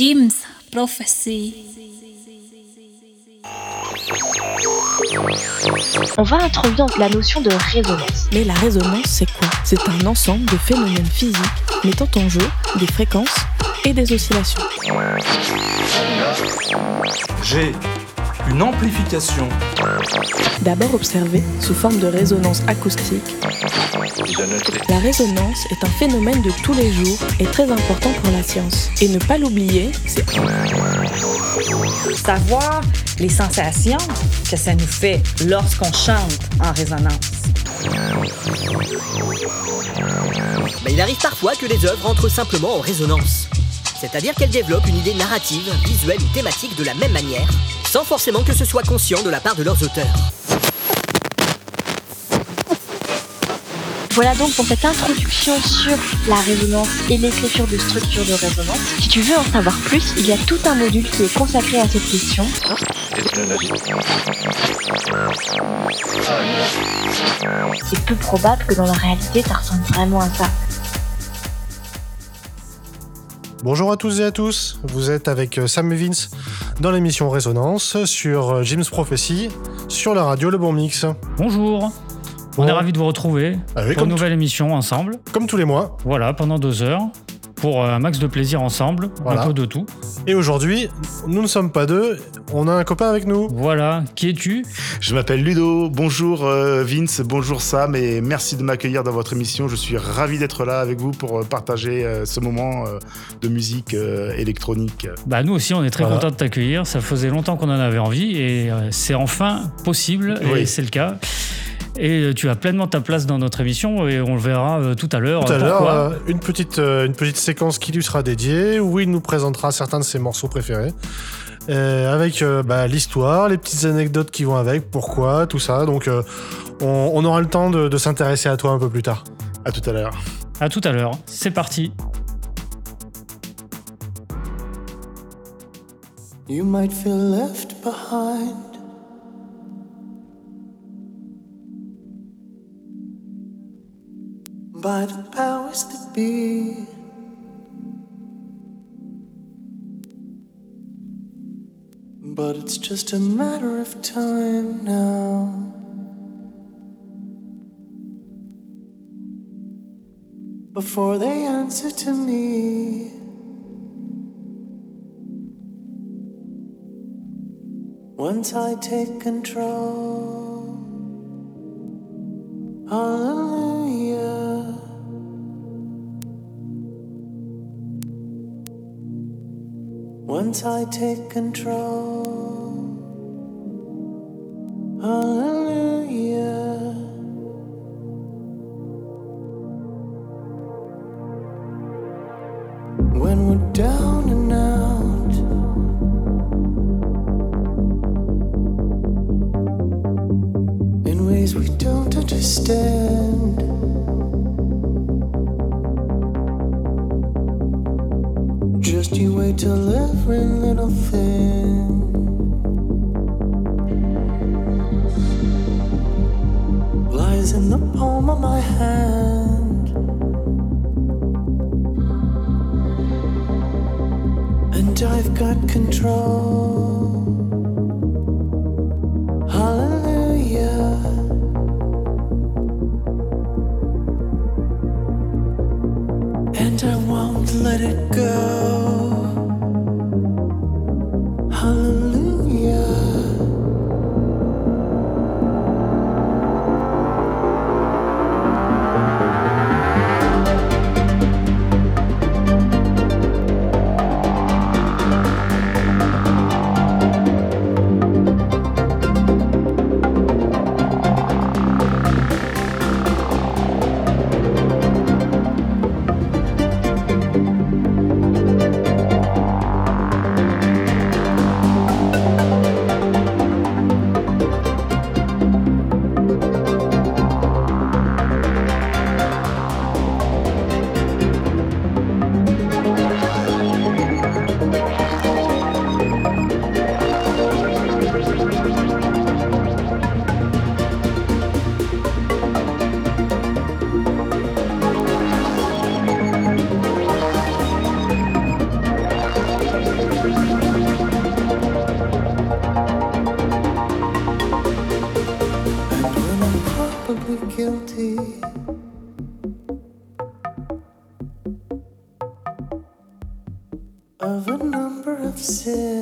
Jim's Prophecy. On va introduire la notion de résonance. Mais la résonance, c'est quoi? C'est un ensemble de phénomènes physiques mettant en jeu des fréquences et des oscillations. J'ai une amplification. D'abord observée sous forme de résonance acoustique, la résonance est un phénomène de tous les jours et très important pour la science. Et ne pas l'oublier, c'est savoir les sensations que ça nous fait lorsqu'on chante en résonance. Mais il arrive parfois que les œuvres entrent simplement en résonance. C'est-à-dire qu'elles développent une idée narrative, visuelle ou thématique de la même manière, sans forcément que ce soit conscient de la part de leurs auteurs. Voilà donc pour cette introduction sur la résonance et l'écriture de structures de résonance. Si tu veux en savoir plus, il y a tout un module qui est consacré à cette question. C'est peu probable que dans la réalité, ça ressemble vraiment à ça. Bonjour à tous et à tous, vous êtes avec euh, Sam Vince dans l'émission Résonance sur euh, Jim's Prophecy sur la radio Le Bon Mix. Bonjour. On est ravis de vous retrouver Ah pour une nouvelle émission ensemble. Comme tous les mois. Voilà, pendant deux heures, pour euh, un max de plaisir ensemble, Voilà. un peu de tout. Et aujourd'hui, nous ne sommes pas deux, on a un copain avec nous. Voilà, qui es-tu? Je m'appelle Ludo, bonjour euh, Vince, bonjour Sam et merci de m'accueillir dans votre émission. Je suis ravi d'être là avec vous pour euh, partager ce moment de musique électronique. Bah nous aussi, on est très Voilà. contents de t'accueillir. Ça faisait longtemps qu'on en avait envie et c'est enfin possible Oui. et c'est le cas. Et tu as pleinement ta place dans notre émission et on le verra euh, tout à l'heure. Tout à l'heure, euh, une, petite, euh, une petite séquence qui lui sera dédiée où il nous présentera certains de ses morceaux préférés. Euh, avec euh, bah, l'histoire, les petites anecdotes qui vont avec, pourquoi, tout ça. Donc euh, on, on aura le temps de, de s'intéresser à toi un peu plus tard. À tout à l'heure. À tout à l'heure. C'est parti. You might feel left behind. By the powers that be. But it's just a matter of time now. Before they answer to me. Once I take control, hallelujah. Once I take control, hallelujah. When we're down and out. in ways we don't understand. You wait till every little thing lies in the palm of my hand. And I've got control. Hallelujah. And I won't let it go. Of sins.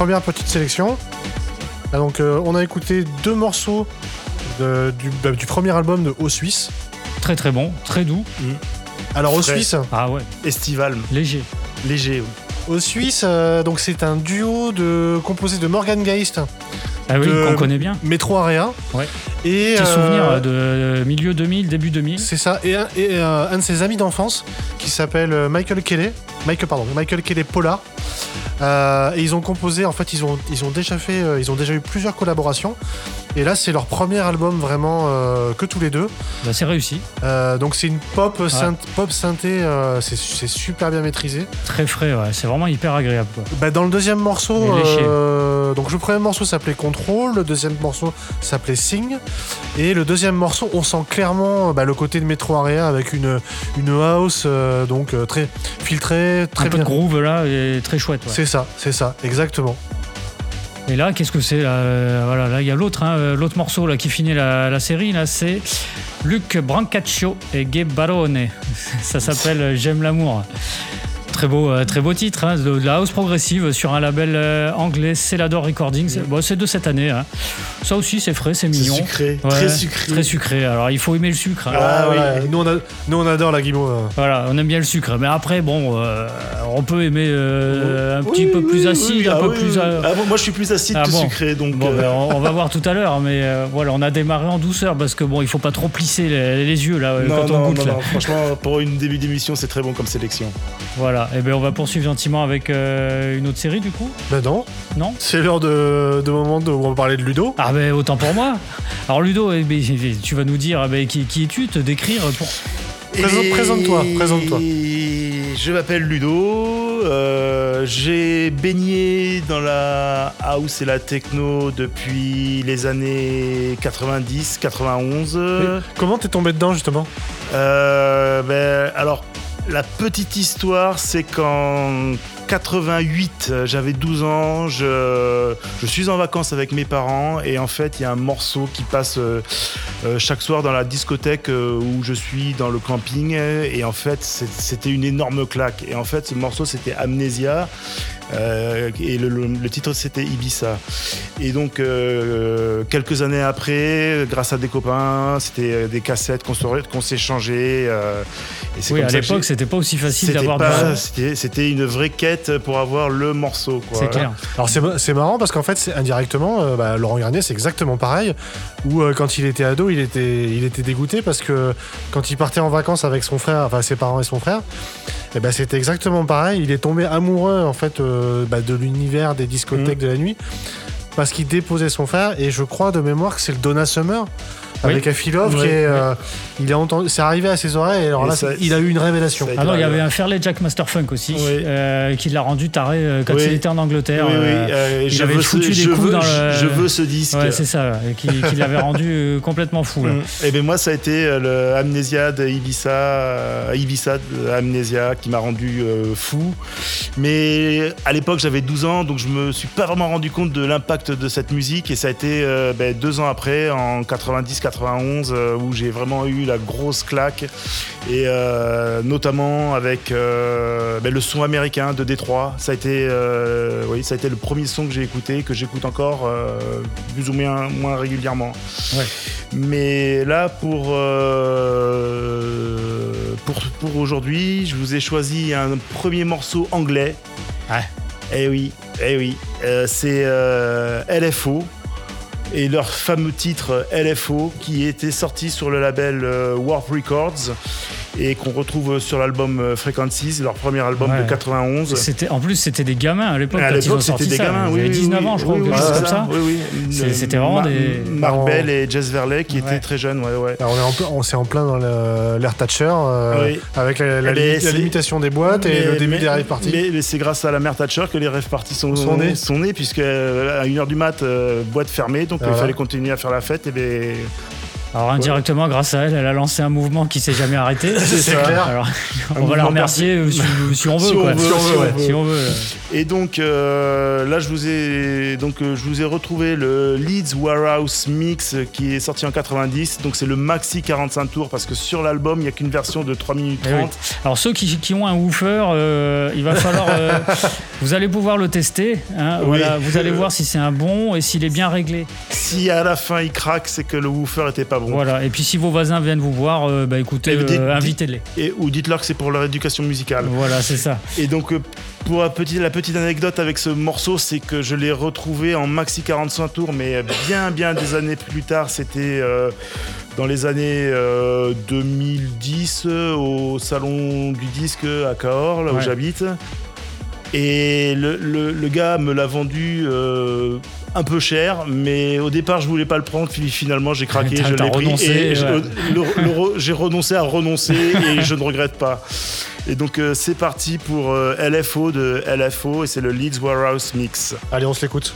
Première petite sélection. Ah, donc, euh, on a écouté deux morceaux de- du, bah, du premier album de Au Suisse. Très très bon, très doux. Alors, Au. Suisse, Ah ouais, Estival, léger. léger. oui. Au Suisse, euh, donc c'est un duo de composé de Morgan Geist, Ah oui, qu'on connaît bien. Metro Area. Ouais. Et Petit euh, souvenir de milieu 2000, début 2000. C'est ça. Et, un, et, euh, un de ses amis d'enfance qui s'appelle Michael Kelly. Michael, pardon, Michael Kelly Pollard. Euh, et ils ont composé, en fait, ils ont, ils ont déjà fait, euh, ils ont déjà eu plusieurs collaborations. Et là, c'est leur premier album vraiment euh, que tous les deux. Bah, c'est réussi. Donc c'est une pop, synth- pop synthé, c'est c'est super bien maîtrisé. Très frais, ouais. C'est vraiment hyper agréable. Quoi. Bah, dans le deuxième morceau, donc le premier morceau s'appelait Control, le deuxième morceau s'appelait Sing, et le deuxième morceau, on sent clairement bah, le côté de Metro Area avec une, une house euh, donc euh, très filtrée, très Un peu bien. de groove là, et très chouette. ouais. C'est ça, c'est ça, exactement. Et là, qu'est-ce que c'est là Euh, Voilà, là il y a l'autre, hein, l'autre morceau là qui finit la, la série. Là, c'est Luc Brancaccio et Gabe Barone. Ça s'appelle J'aime l'amour. Très beau, euh, très beau titre, hein, de, de la house progressive sur un label euh, anglais Celador Recordings. Bon, c'est de cette année. hein. Ça aussi, c'est frais, c'est mignon. sucré, très sucré. Très sucré. Alors, il faut aimer le sucre. hein. Ah, voilà. nous, on a- nous, on adore la guimauve. hein. Voilà, on aime bien le sucre. Mais après, bon, euh, on peut aimer euh, un petit peu plus acide, un ah peu oui, plus. oui. Ah bon, moi je suis plus acide Ah que bon. sucré, donc. Bon, euh, ben, on, on va voir tout à l'heure, mais euh, voilà, on a démarré en douceur parce que bon, il faut pas trop plisser les, les yeux là non, quand on non, goûte. non, là. non, franchement, pour une début d'émission, c'est très bon comme sélection. Voilà. Et ben on va poursuivre gentiment avec euh, une autre série du coup. Ben non. Non C'est l'heure de, de moment où on va parler de Ludo. Ah ben autant pour moi. Alors Ludo, eh ben, tu vas nous dire eh ben, qui, qui es-tu, te décrire pour. Présente- Et- présente-toi, présente-toi. Je m'appelle Ludo. euh, J'ai baigné dans la house et la techno depuis les années 90, 91. Mais comment t'es tombé dedans justement? Euh, ben, alors, la petite histoire, c'est qu'en 88, euh, j'avais 12 ans, je, suis en vacances avec mes parents et en fait, il y a un morceau qui passe euh, euh, chaque soir dans la discothèque où je suis dans le camping et en fait, c'était une énorme claque. Et en fait, ce morceau, c'était Amnesia. Euh, et le, le- le titre c'était Ibiza. Et donc euh, quelques années après, grâce à des copains, c'était euh, des cassettes qu'on qu'on s'échangeait. euh, et Oui, comme à l'époque, c'était pas aussi facile d'avoir C'était une vraie quête pour avoir le morceau. C'est clair. Alors c'est marrant parce qu'en fait, indirectement, euh, bah, Laurent Garnier, c'est exactement pareil. Où euh, quand il était ado, il était, il était dégoûté parce que quand il partait en vacances avec son frère, enfin ses parents et son frère, et ben c'était exactement pareil. Il est tombé amoureux en fait euh, bah, de l'univers des discothèques Mm. de la nuit parce qu'il déposait son frère et je crois de mémoire que c'est le Donna Summer avec oui. Afilov, oui. qui est, euh, il a c'est arrivé à ses oreilles. Et alors là, il a eu une révélation. Ah il y avait un Fairley Jack Masterfunk aussi, euh, qui l'a rendu taré euh, quand il était en Angleterre. Euh, il je avait veux foutu ce, des coups dans le... Je veux ce disque. C'est ça, qui, l'avait rendu complètement fou. Mm. Et eh bien moi, ça a été le Amnesia de Ibiza, qui m'a rendu fou. Mais à l'époque, j'avais 12 ans, donc je me suis pas vraiment rendu compte de l'impact de cette musique. Et ça a été ben, deux ans après, en 90 91 euh, où j'ai vraiment eu la grosse claque et euh, notamment avec euh, ben, le son américain de Détroit. Ça a été, oui, ça a été le premier son que j'ai écouté, que j'écoute encore plus ou moins, régulièrement. Mais là, pour, pour, pour aujourd'hui, je vous ai choisi un premier morceau anglais. Ouais. Eh oui, eh oui. C'est LFO et leur fameux titre LFO qui était sorti sur le label euh, Warp Records et qu'on retrouve sur l'album euh, Frequencies, leur premier album Ouais. de 91. C'était, en plus, c'était des gamins à l'époque. À quand ils ont l'époque, sorti c'était des ça. gamins, Ils oui. avaient oui, 19 oui, ans, je crois, oui, ou oui, quelque chose c'est comme ça. Oui, oui. C'est- c'était vraiment Mar- des- Mark On- Bell et Jess Verley qui Ouais. étaient très jeunes, ouais, ouais. Alors, on est en plein, on s'est en plein dans l'ère Thatcher, euh, Oui. avec la, la Eh ben, la limitation des boîtes et le début mais- des rave parties. Mais, mais c'est grâce à la mère Thatcher que les rêves parties sont, Sont nées. sont nées, puisque euh, à 1h du mat, euh, boîte fermée, donc Voilà. il fallait continuer à faire la fête. Et ben, Alors indirectement, grâce à elle, elle a lancé un mouvement qui s'est jamais arrêté. C'est clair. Alors, Un on va la remercier euh, si, si on veut. Si on veut, si on si veut, on ouais. veut. Si on veut. Et donc euh, là, je vous ai donc euh, je vous ai retrouvé le Leeds Warehouse Mix qui est sorti en 90. Donc c'est le maxi 45 tours parce que sur l'album il n'y a qu'une version de 3 minutes Eh oui. 30. Alors ceux qui, qui ont un woofer, euh, il va falloir. euh, vous allez pouvoir le tester. hein. Oui. Voilà, vous allez voir si c'est un bon et s'il est bien réglé. Si à la fin il craque, c'est que le woofer était pas bon. Voilà. Et puis si vos voisins viennent vous voir, euh, bah écoutez, euh, invitez-les. Et, ou dites-leur que c'est pour leur éducation musicale. Voilà, c'est ça. Et donc, euh, pour la petite, la petite anecdote avec ce morceau, c'est que je l'ai retrouvé en maxi 45 tours, mais bien, bien des années plus tard. C'était dans les années euh, 2010 euh, au salon du disque à Cahors, là où j'habite. Et le, le- le gars me l'a vendu un peu cher, mais au départ je voulais pas le prendre, puis finalement j'ai craqué, je l'ai pris renoncé, et ouais. j'ai renoncé à renoncer et je ne regrette pas. Et donc euh, c'est parti pour euh, LFO de LFO et c'est le Leeds Warehouse Mix. Allez, on se l'écoute.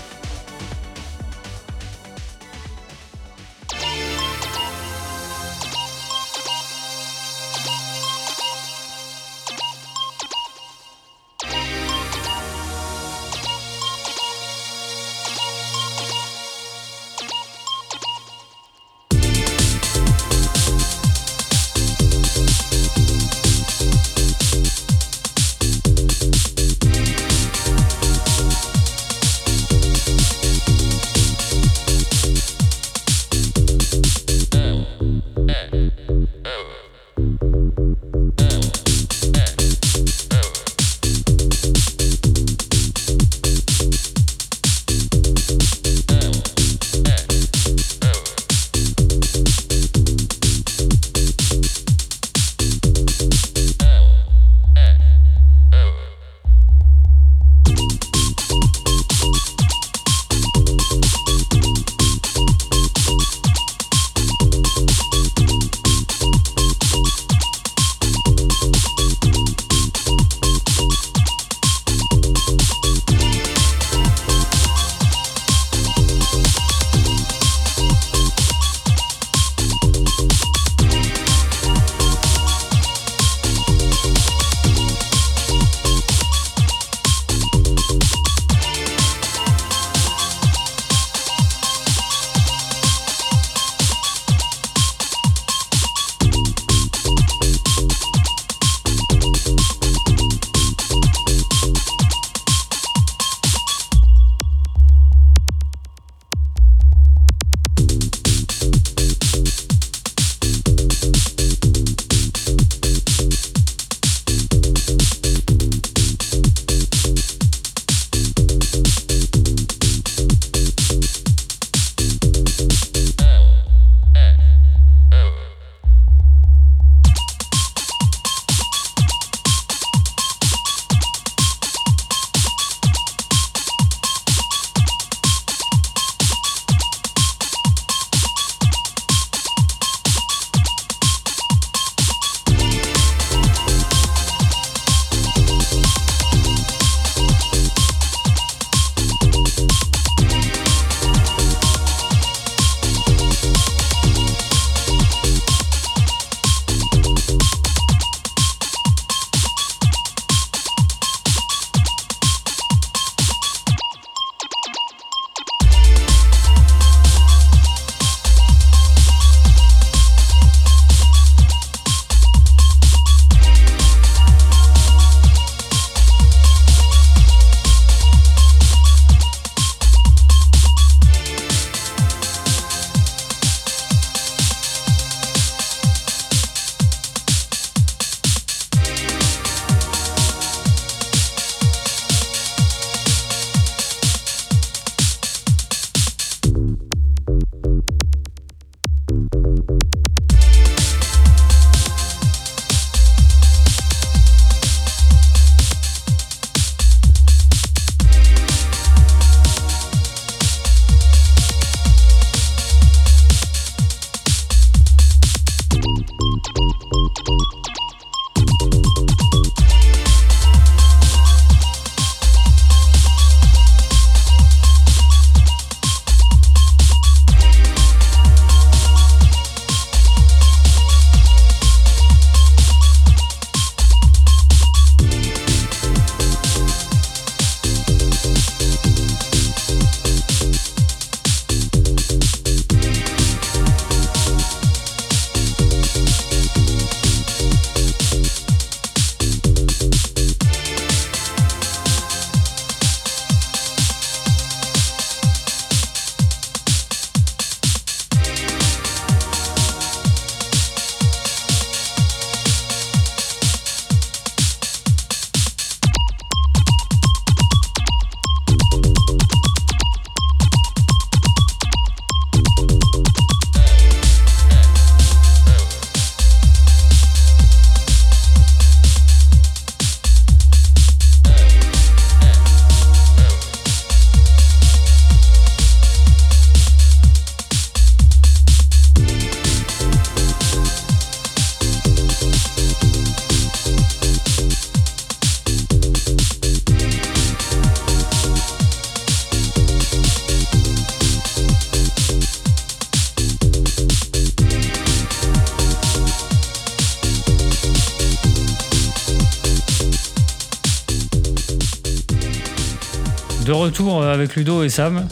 Retour avec Ludo et Sam.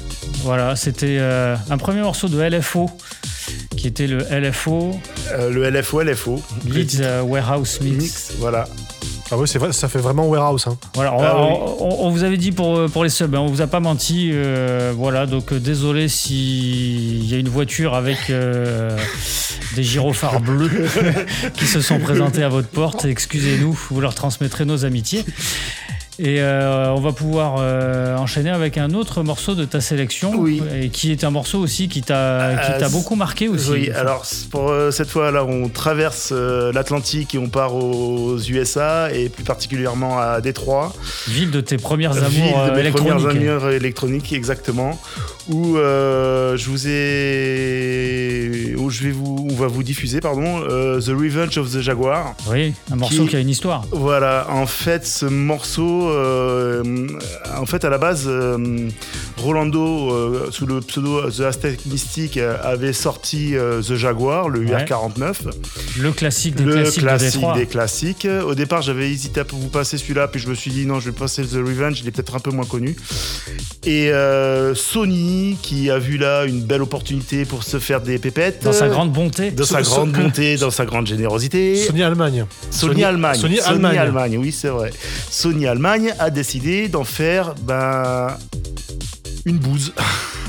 Voilà, c'était euh, un premier morceau de LFO, qui était le LFO. Euh, le LFO, LFO. Leeds euh, Warehouse Mix. Mix, voilà. Ah oui, c'est vrai, ça fait vraiment warehouse. Hein. Voilà, on, Ah oui. on- on vous avait dit pour, pour les subs, hein, on vous a pas menti. euh, voilà, donc euh, désolé s'il y a une voiture avec euh, des gyrophares bleus qui se sont présentés à votre porte. Excusez-nous, vous leur transmettrez nos amitiés. Et euh, on va pouvoir euh, enchaîner avec un autre morceau de ta sélection, Oui. et qui est un morceau aussi qui t'a Euh, beaucoup marqué aussi. Oui, alors pour euh, cette fois là, on traverse l'Atlantique et on part aux USA et plus particulièrement à Détroit. Ville de tes premières Ville amours de euh, mes premières amours électroniques, exactement. Où je vous ai, où je vais vous, on va vous diffuser, pardon, The Revenge of the Jaguar. Oui, un morceau Qui- qui a une histoire. Voilà, en fait, ce morceau, en fait, à la base, euh, Rolando, euh, sous le pseudo The Aztec Mystic, euh, avait sorti euh, The Jaguar, le Ouais. UR49. Le classique des le classiques classique des classiques. Au départ, j'avais hésité à vous passer celui-là, puis je me suis dit non, je vais passer The Revenge, il est peut-être un peu moins connu. Et euh, Sony, qui a vu là une belle opportunité pour se faire des pépettes. Dans sa grande bonté. Dans sa grande so- bonté, dans sa grande générosité. Sony Allemagne. Sony, Allemagne. Sony Allemagne. oui, c'est vrai. Sony Allemagne a décidé d'en faire ben, une bouse.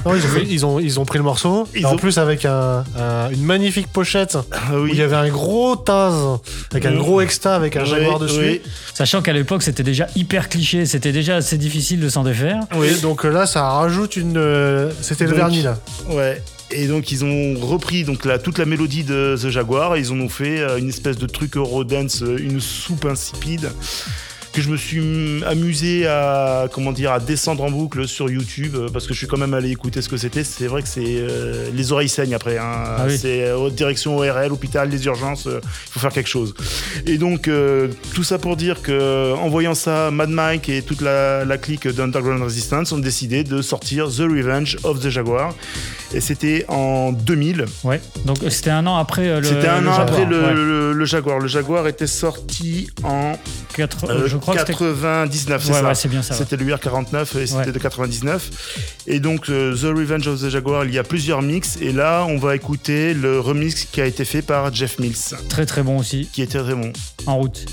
Non, ils, ont fait- ils, ont, ils ont pris le morceau. Ils en ont- plus, avec un- un- une magnifique pochette Ah où oui. il y avait un gros Taz avec un gros exta avec un Oui, jaguar dessus. oui. Sachant qu'à l'époque, c'était déjà hyper cliché, c'était déjà assez difficile de s'en défaire. Donc euh, là, ça rajoute une. euh, C'était le vernis là. Ouais. Et donc ils ont repris donc la, toute la mélodie de The Jaguar et ils en ont fait euh, une espèce de truc Eurodance, une soupe insipide que je me suis mm, amusé à comment dire à descendre en boucle sur YouTube euh, parce que je suis quand même allé écouter ce que c'était. C'est vrai que c'est euh, les oreilles saignent après. hein. Ah oui. C'est euh, direction ORL, hôpital, les urgences. euh, Il faut faire quelque chose. Et donc euh, tout ça pour dire que en voyant ça, Mad Mike et toute la, la clique d'Underground Resistance ont décidé de sortir The Revenge of the Jaguar. Et c'était en 2000. Ouais. Donc euh, c'était un an après euh, le. C'était un le an Jaguar. après le, Ouais. le- le Jaguar. Le Jaguar était sorti en Quatre- euh, je crois que c'était. 99, c'est Ouais, ça. ouais, c'est bien ça. C'était le UR49 et c'était de 99. Et donc, euh, The Revenge of the Jaguar, il y a plusieurs mix. Et là, on va écouter le remix qui a été fait par Jeff Mills, Très très bon aussi. qui était très bon. En route.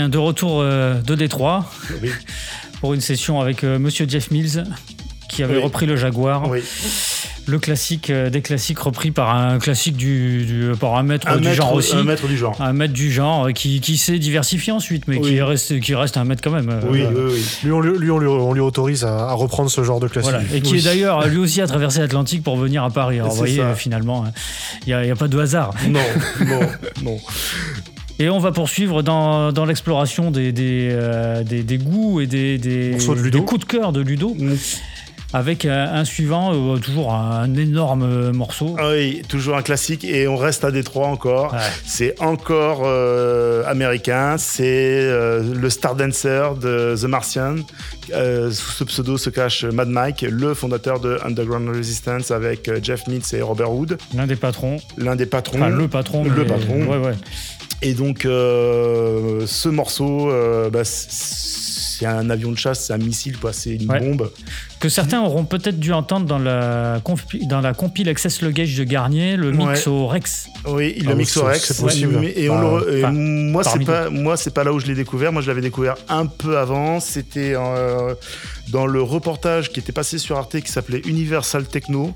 Bien, de retour euh, de Détroit pour une session avec euh, Monsieur Jeff Mills qui avait Oui. repris le Jaguar. Oui. Le classique euh, des classiques repris par un classique du, du- par un maître Un du maître- genre aussi. un maître du genre. Un maître du genre qui, qui s'est diversifié ensuite, mais qui, reste, qui reste un maître quand même. Oui, oui, oui. Lui, on, lui, on lui- on lui autorise à, à reprendre ce genre de classique. Voilà. Et qui est d'ailleurs lui aussi a traversé l'Atlantique pour venir à Paris. Alors, vous voyez, ça. finalement, il n'y a, y a pas de hasard. Non, non, non. Et on va poursuivre dans, dans l'exploration des, des, euh, des, des goûts et des, des, de des coups de cœur de Ludo. Avec un, un suivant, euh, toujours un énorme euh, morceau. Ah Oui, toujours un classique et on reste à Détroit encore. C'est encore euh, américain, c'est le Star Dancer de The Martian. Sous ce pseudo se cache Mad Mike, le fondateur de Underground Resistance avec Jeff Mills et Robert Wood. L'un des patrons. L'un des patrons. Enfin, le patron. Le mais- patron. Ouais, ouais. Et donc, euh, ce morceau, euh, bah, c'est un avion de chasse, c'est un missile, quoi. C'est une Ouais. bombe. Que certains auront peut-être dû entendre dans la, compi- dans la compile Access Luggage de Garnier, le mix Ouais. au Rex. Oui, Ah le oui, mixe au Rex. c'est possible. Et on Bah, le re- et enfin, moi, c'est pas, moi, c'est pas là où je l'ai découvert. Moi, je l'avais découvert un peu avant. C'était euh, dans le reportage qui était passé sur Arte qui s'appelait Universal Techno,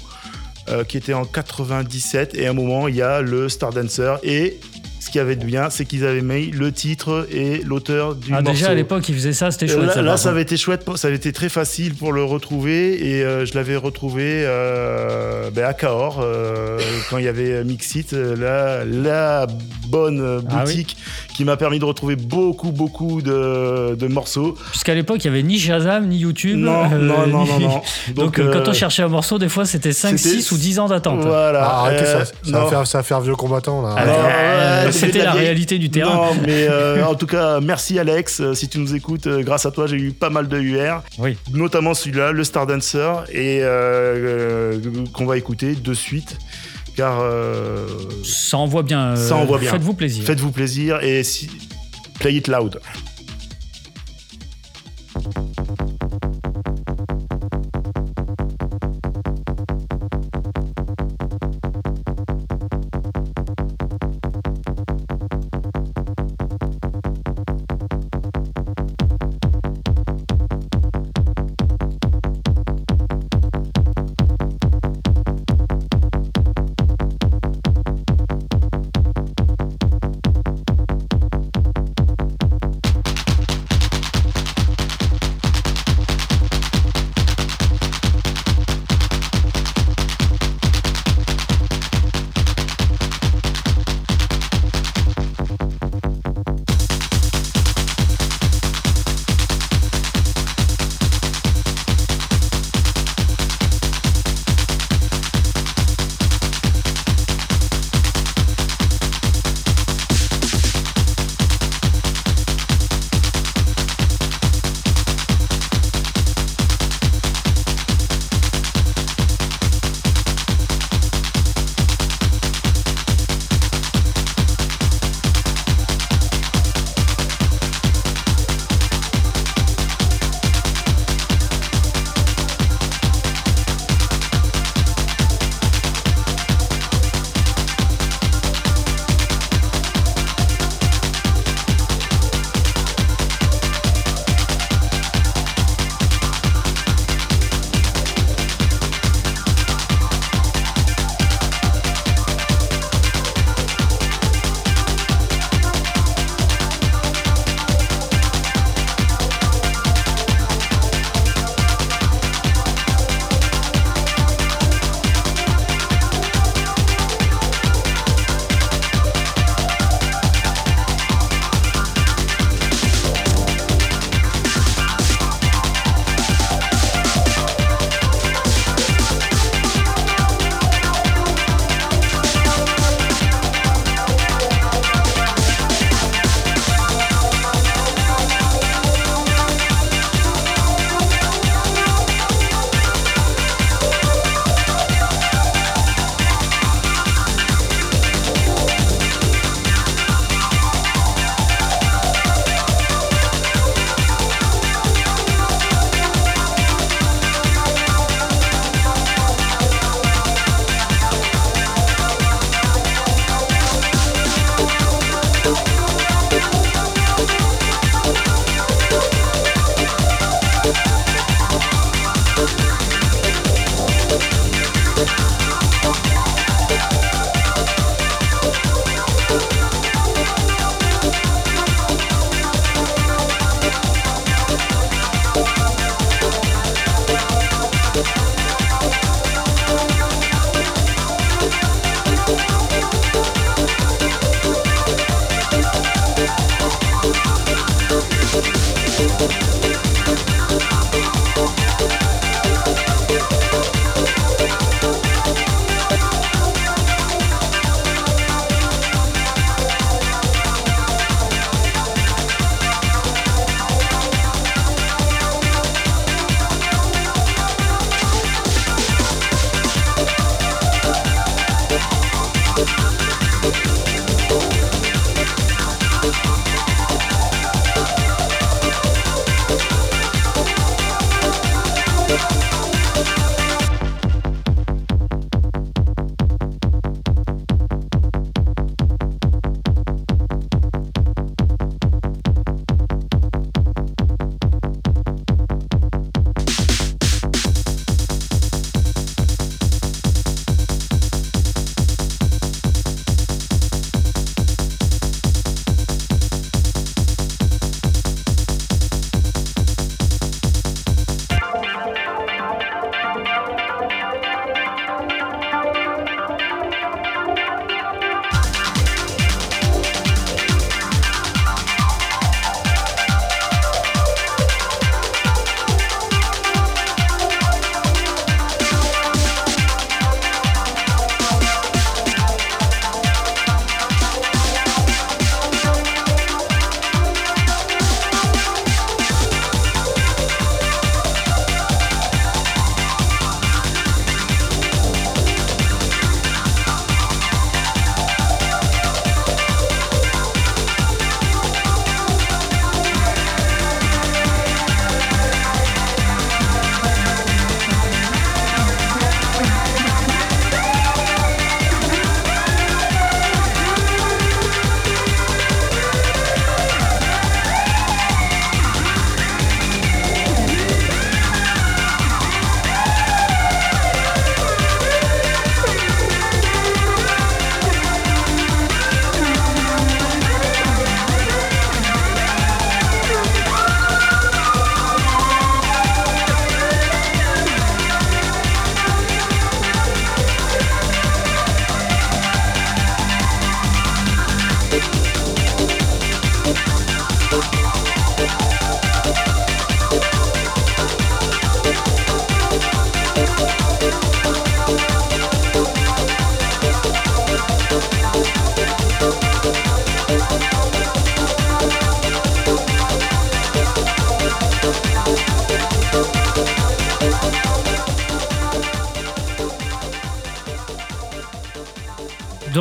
euh, qui était en 97. Et à un moment, il y a le Star Dancer. Et ce qu'il y avait de bien, c'est qu'ils avaient mis le titre et l'auteur du Ah, morceau. déjà à l'époque, ils faisaient ça, c'était chouette. Là, ça, là, avait été chouette, pour- ça avait été très facile pour le retrouver et euh, je l'avais retrouvé euh, ben, à Cahors euh, quand il y avait Mixit, la, la bonne Ah oui. boutique qui m'a permis de retrouver beaucoup, beaucoup de, de morceaux. Puisqu'à l'époque, il n'y avait ni Shazam, ni YouTube. Non, non, non, ni- non, non. Donc, Donc, quand on cherchait un morceau, des fois, c'était 5, c'était- 6 ou 10 ans d'attente. Voilà. Ah, arrêtez, Euh, ça, ça, va faire, ça va faire vieux combattant là. Ah, euh, ouais, c'était la réalité du terrain. Non, mais euh, en tout cas, merci Alex. Euh, Si tu nous écoutes, euh, grâce à toi, j'ai eu pas mal de UR. Oui. Notamment celui-là, le Star Dancer, et euh, qu'on va écouter de suite. Car euh, Ça envoie bien. ça envoie bien. Faites-vous plaisir. Faites-vous plaisir et si... play it loud.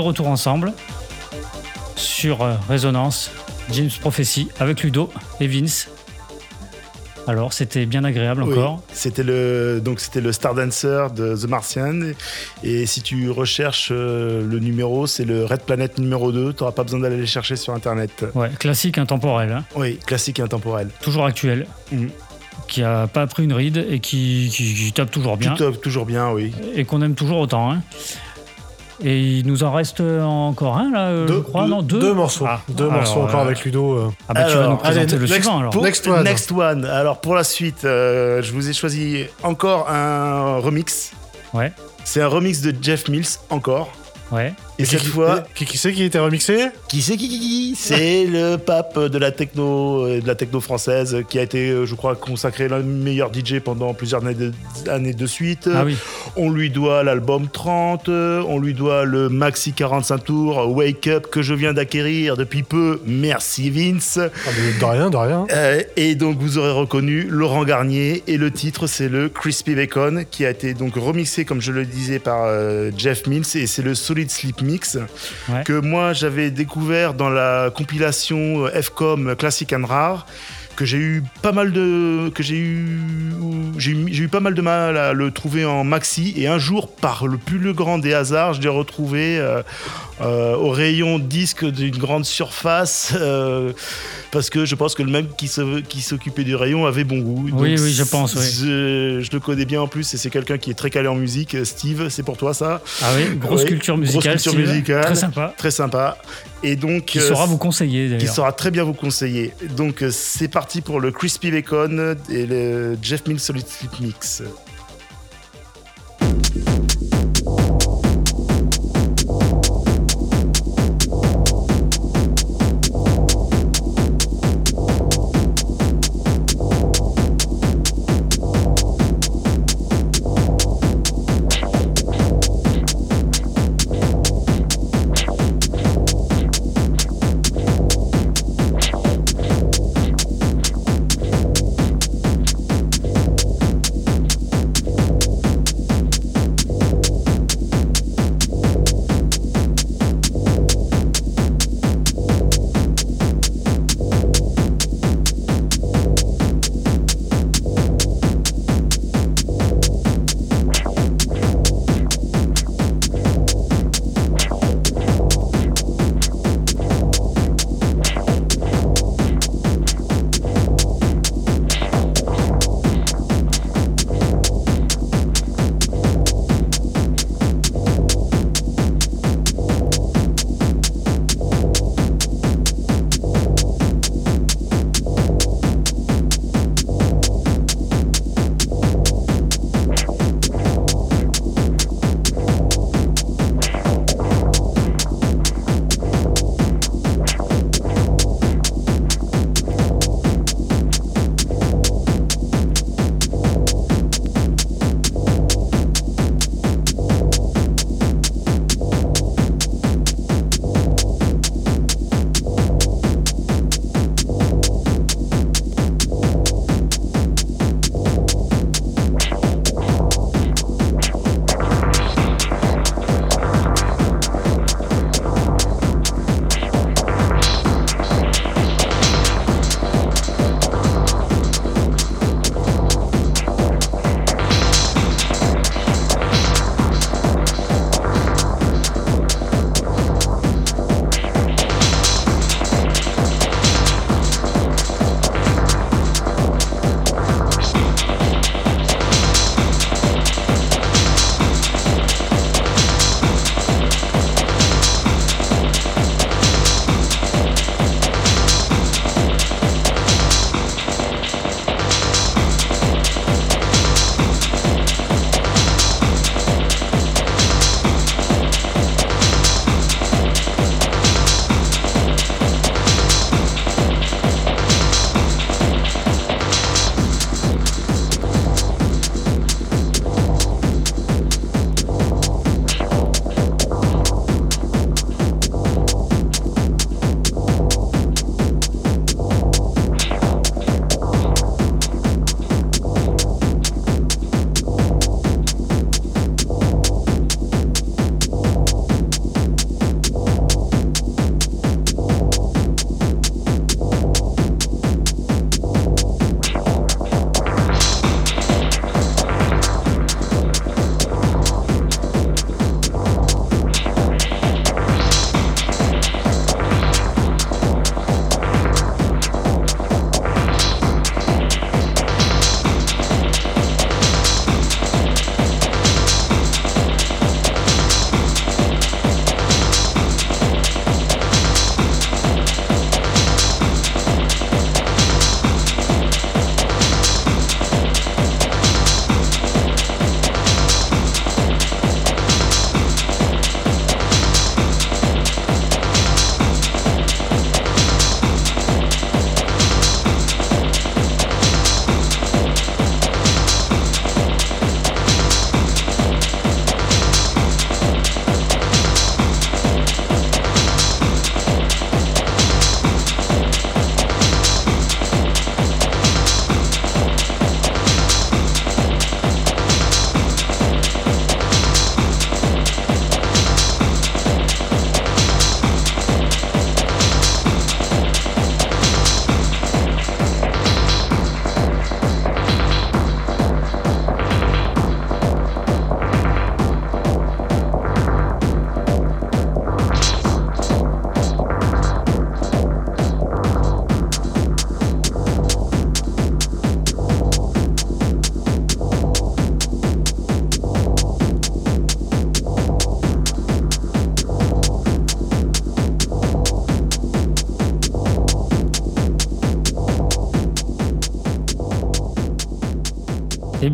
Retour ensemble sur euh, Résonance, James Prophecy avec Ludo et Vince. Alors, c'était bien agréable Oui, encore. c'était le donc c'était le Star Dancer de The Martian et si tu recherches euh, le numéro, c'est le Red Planet numéro 2, tu n'auras pas besoin d'aller le chercher sur internet. Ouais, classique intemporel, hein. Oui, classique et intemporel. toujours actuel, Mhm. qui a pas pris une ride et qui, qui- qui tape toujours bien. Tout, toujours bien, oui. et qu'on aime toujours autant. hein. Et il nous en reste encore un là, euh, je crois, non deux. deux morceaux. Ah, deux alors, morceaux encore euh, avec Ludo. euh. Ah bah tu vas Alors, nous présenter allez, le next- suivant alors. Pour- Next one. Next one. Alors pour la suite, euh, je vous ai choisi encore un remix. Ouais, C'est un remix de Jeff Mills encore. ouais. Et cette qui, fois, Qui, qui c'est qui était remixé qui c'est qui, qui, qui C'est le pape de la techno, euh, de la techno française, qui a été, euh, je crois, consacré le meilleur DJ pendant plusieurs années de, années de suite. Ah oui. On lui doit l'album 30, euh, on lui doit le maxi 45 tours Wake Up que je viens d'acquérir depuis peu. Merci Vince. ah, De rien, de rien. Euh, et donc vous aurez reconnu Laurent Garnier et le titre c'est le Crispy Bacon qui a été donc remixé comme je le disais par euh, Jeff Mills et c'est le Solid Sleep Mix Ouais. que moi j'avais découvert dans la compilation euh, FCOM Classic and Rare que j'ai eu pas mal de que j'ai eu j'ai eu, pas mal de mal à le trouver en maxi et un jour par le plus le grand des hasards je l'ai retrouvé euh, euh, au rayon disque d'une grande surface euh, parce que je pense que le mec qui qui s'occupait du rayon avait bon goût. Oui, oui, je pense, oui. Je, je le connais bien en plus et c'est quelqu'un qui est très calé en musique. Steve, c'est pour toi ça? Ah oui, grosse culture grosse musicale. culture Steve. musicale. Très sympa. Très sympa. Et donc Qui euh, saura vous conseiller qui d'ailleurs. saura très bien vous conseiller. Donc euh, c'est parti pour le Crispy Bacon et le Jeff Mills Solid Sleep Mix.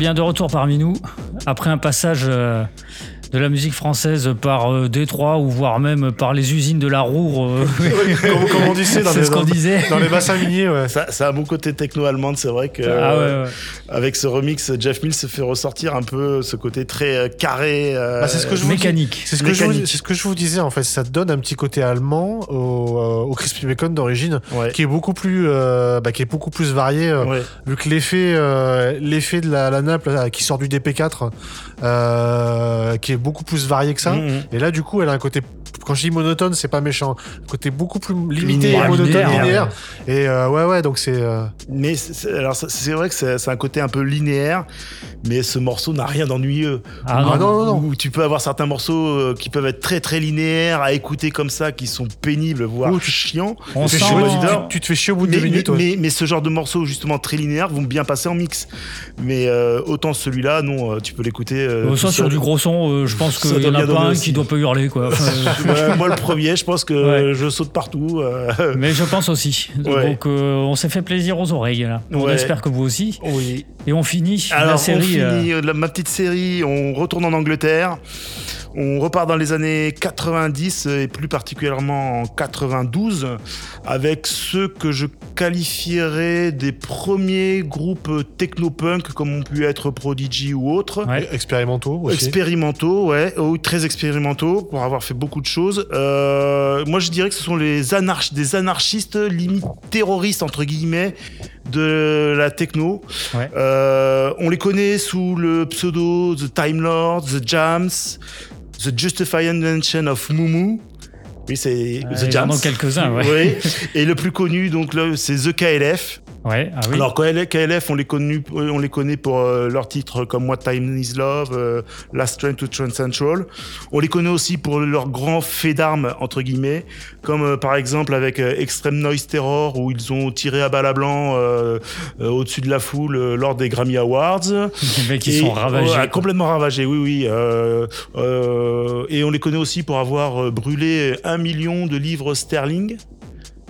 Bien, de retour parmi nous, après un passage euh, de la musique française par euh, Détroit ou voire même par les usines de la Roure. euh, comme, comme on disait dans, C'est les, ce qu'on dans- disait. dans les bassins miniers, ouais. Ça, ça a un bon côté techno-allemande, c'est vrai que Ah ouais, ouais. avec ce remix, Jeff Mills se fait ressortir un peu ce côté très carré. Bah, c'est ce que je vous dis. mécanique. C'est ce, que je vous- Mécanique. c'est ce que je vous disais en fait. Ça donne un petit côté allemand bacon d'origine, Ouais. qui est beaucoup plus, euh, bah, qui est beaucoup plus varié. euh, Ouais. Vu que l'effet, euh, l'effet de la, la nappe là, qui sort du DP4, euh, qui est beaucoup plus varié que ça. Mhm. Et là, du coup, elle a un côté. Quand je dis monotone, c'est pas méchant. Un côté beaucoup plus limité Linéaire. et monotone Linéaire, linéaire. Et euh, ouais, ouais, donc c'est. euh, Mais c'est- alors c'est- c'est vrai que c'est c'est un côté un peu linéaire, mais ce morceau n'a rien d'ennuyeux. Ah Ah non, non, non. Où tu peux avoir certains morceaux euh, qui peuvent être très très linéaires à écouter comme ça, qui sont pénibles, voire Ouh, chiants. On tu, te fais sent- chier au bout- auditeur. tu- te fais chier au bout de Mais, deux minutes. mais, ouais. mais- mais ce genre de morceaux justement très linéaires vont bien passer en mix. Mais euh, autant celui-là, non, euh, tu peux l'écouter. euh, ça, sur du gros son, euh, je pense qu'il y en a pas un qui doit pas hurler, quoi. Enfin, moi le premier, je pense que Ouais. je saute partout. mais je pense aussi. Ouais. Donc, on s'est fait plaisir aux oreilles, là. On espère que vous aussi. Oui. Et on finit Alors la série. On finit euh, euh, la- ma petite série, on retourne en Angleterre. On repart dans les années 90 et plus particulièrement en 92 avec ceux que je qualifierais des premiers groupes technopunk comme ont pu être Prodigy ou autres. Ouais. Expérimentaux aussi. Expérimentaux, ouais, oh, très expérimentaux pour avoir fait beaucoup de choses. Euh, moi, je dirais que ce sont les anarch des anarchistes limite terroristes entre guillemets de la techno. Ouais. Euh, on les connaît sous le pseudo The Time Lord, The Jams, The Justified Invention of Mumu. Oui, c'est The il y en Jams. a quelques-uns, ouais. Oui. Et le plus connu, donc là, c'est The KLF. Ouais, ah oui. Alors KLF, on les, connu, on les connaît pour euh, leurs titres comme What Time Is Love, euh, Last Train to Transcentral. On les connaît aussi pour leurs grands faits d'armes, entre guillemets, comme euh, par exemple avec euh, Extreme Noise Terror, où ils ont tiré à balles à blanc euh, euh, au-dessus de la foule euh, lors des Grammy Awards. les mecs, Et- sont ravagés. complètement ravagés, oui, oui. euh, euh, et on les connaît aussi pour avoir euh, brûlé un million de livres sterling.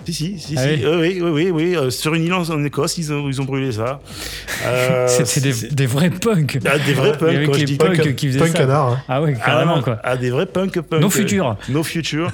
Si, si, si, Ah si. oui Euh, oui, oui, oui, oui. euh, sur une île en, Écosse, ils ont, ils ont brûlé ça. Euh, C'était des, c'est- des vrais punks. Ah, des vrais punks, les punks punk, qui faisaient Punk ça. canard. hein. Ah Ah, carrément, non, quoi. ah, des vrais punk punk. Nos euh, futurs. Nos futurs.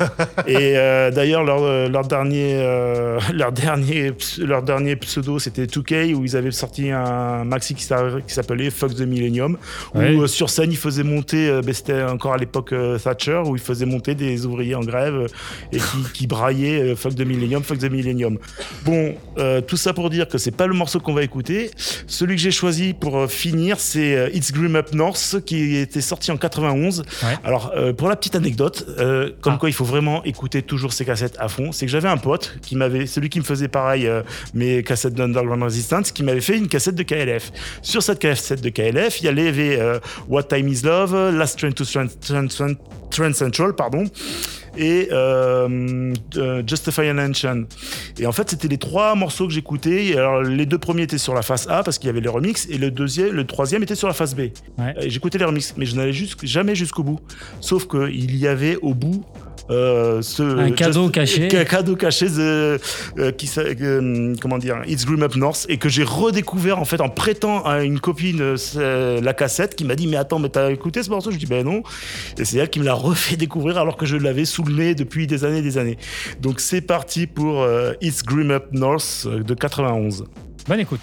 et euh, d'ailleurs, leur, euh, leur, dernier, euh, leur, dernier, leur dernier pseudo, c'était 2K, où ils avaient sorti un maxi qui s'a- qui s'appelait Fox the Millennium, où Ouais. euh, sur scène, ils faisaient monter, euh, ben, c'était encore à l'époque euh, Thatcher, où ils faisaient monter des ouvriers en grève et qui, qui braillaient euh, Fuck the Millennium, Fuck the Millennium. Bon, euh, tout ça pour dire que c'est pas le morceau qu'on va écouter. Celui que j'ai choisi pour euh, finir, c'est euh, It's Grim Up North, qui était sorti en 91. Ouais. Alors, euh, pour la petite anecdote, euh, comme Ah. quoi il faut vraiment écouter toujours ses cassettes à fond, c'est que j'avais un pote qui m'avait, celui qui me faisait pareil mes cassettes d'Underground Resistance, qui m'avait fait une cassette de KLF. Sur cette cassette de KLF, il y avait What Time Is Love, Last Train to Trans Trans- Trans Central, pardon, et euh, euh, Justify an Ancient. Et en fait, c'était les trois morceaux que j'écoutais. Alors, les deux premiers étaient sur la face A parce qu'il y avait les remixes, et le deuxième, le troisième était sur la face B. Ouais. J'écoutais les remixes, mais je n'allais jamais jusqu'au bout. Sauf qu'il y avait au bout ce Un cadeau caché. un cadeau caché de, euh, qui euh, comment dire It's Grim Up North et que j'ai redécouvert en fait en prêtant à une copine euh, la cassette qui m'a dit mais attends mais t'as écouté ce morceau? Je dis ben non et c'est elle qui me l'a refait découvrir alors que je l'avais sous le nez depuis des années et des années donc c'est parti pour euh, It's Grim Up North euh, de 91 Bonne écoute.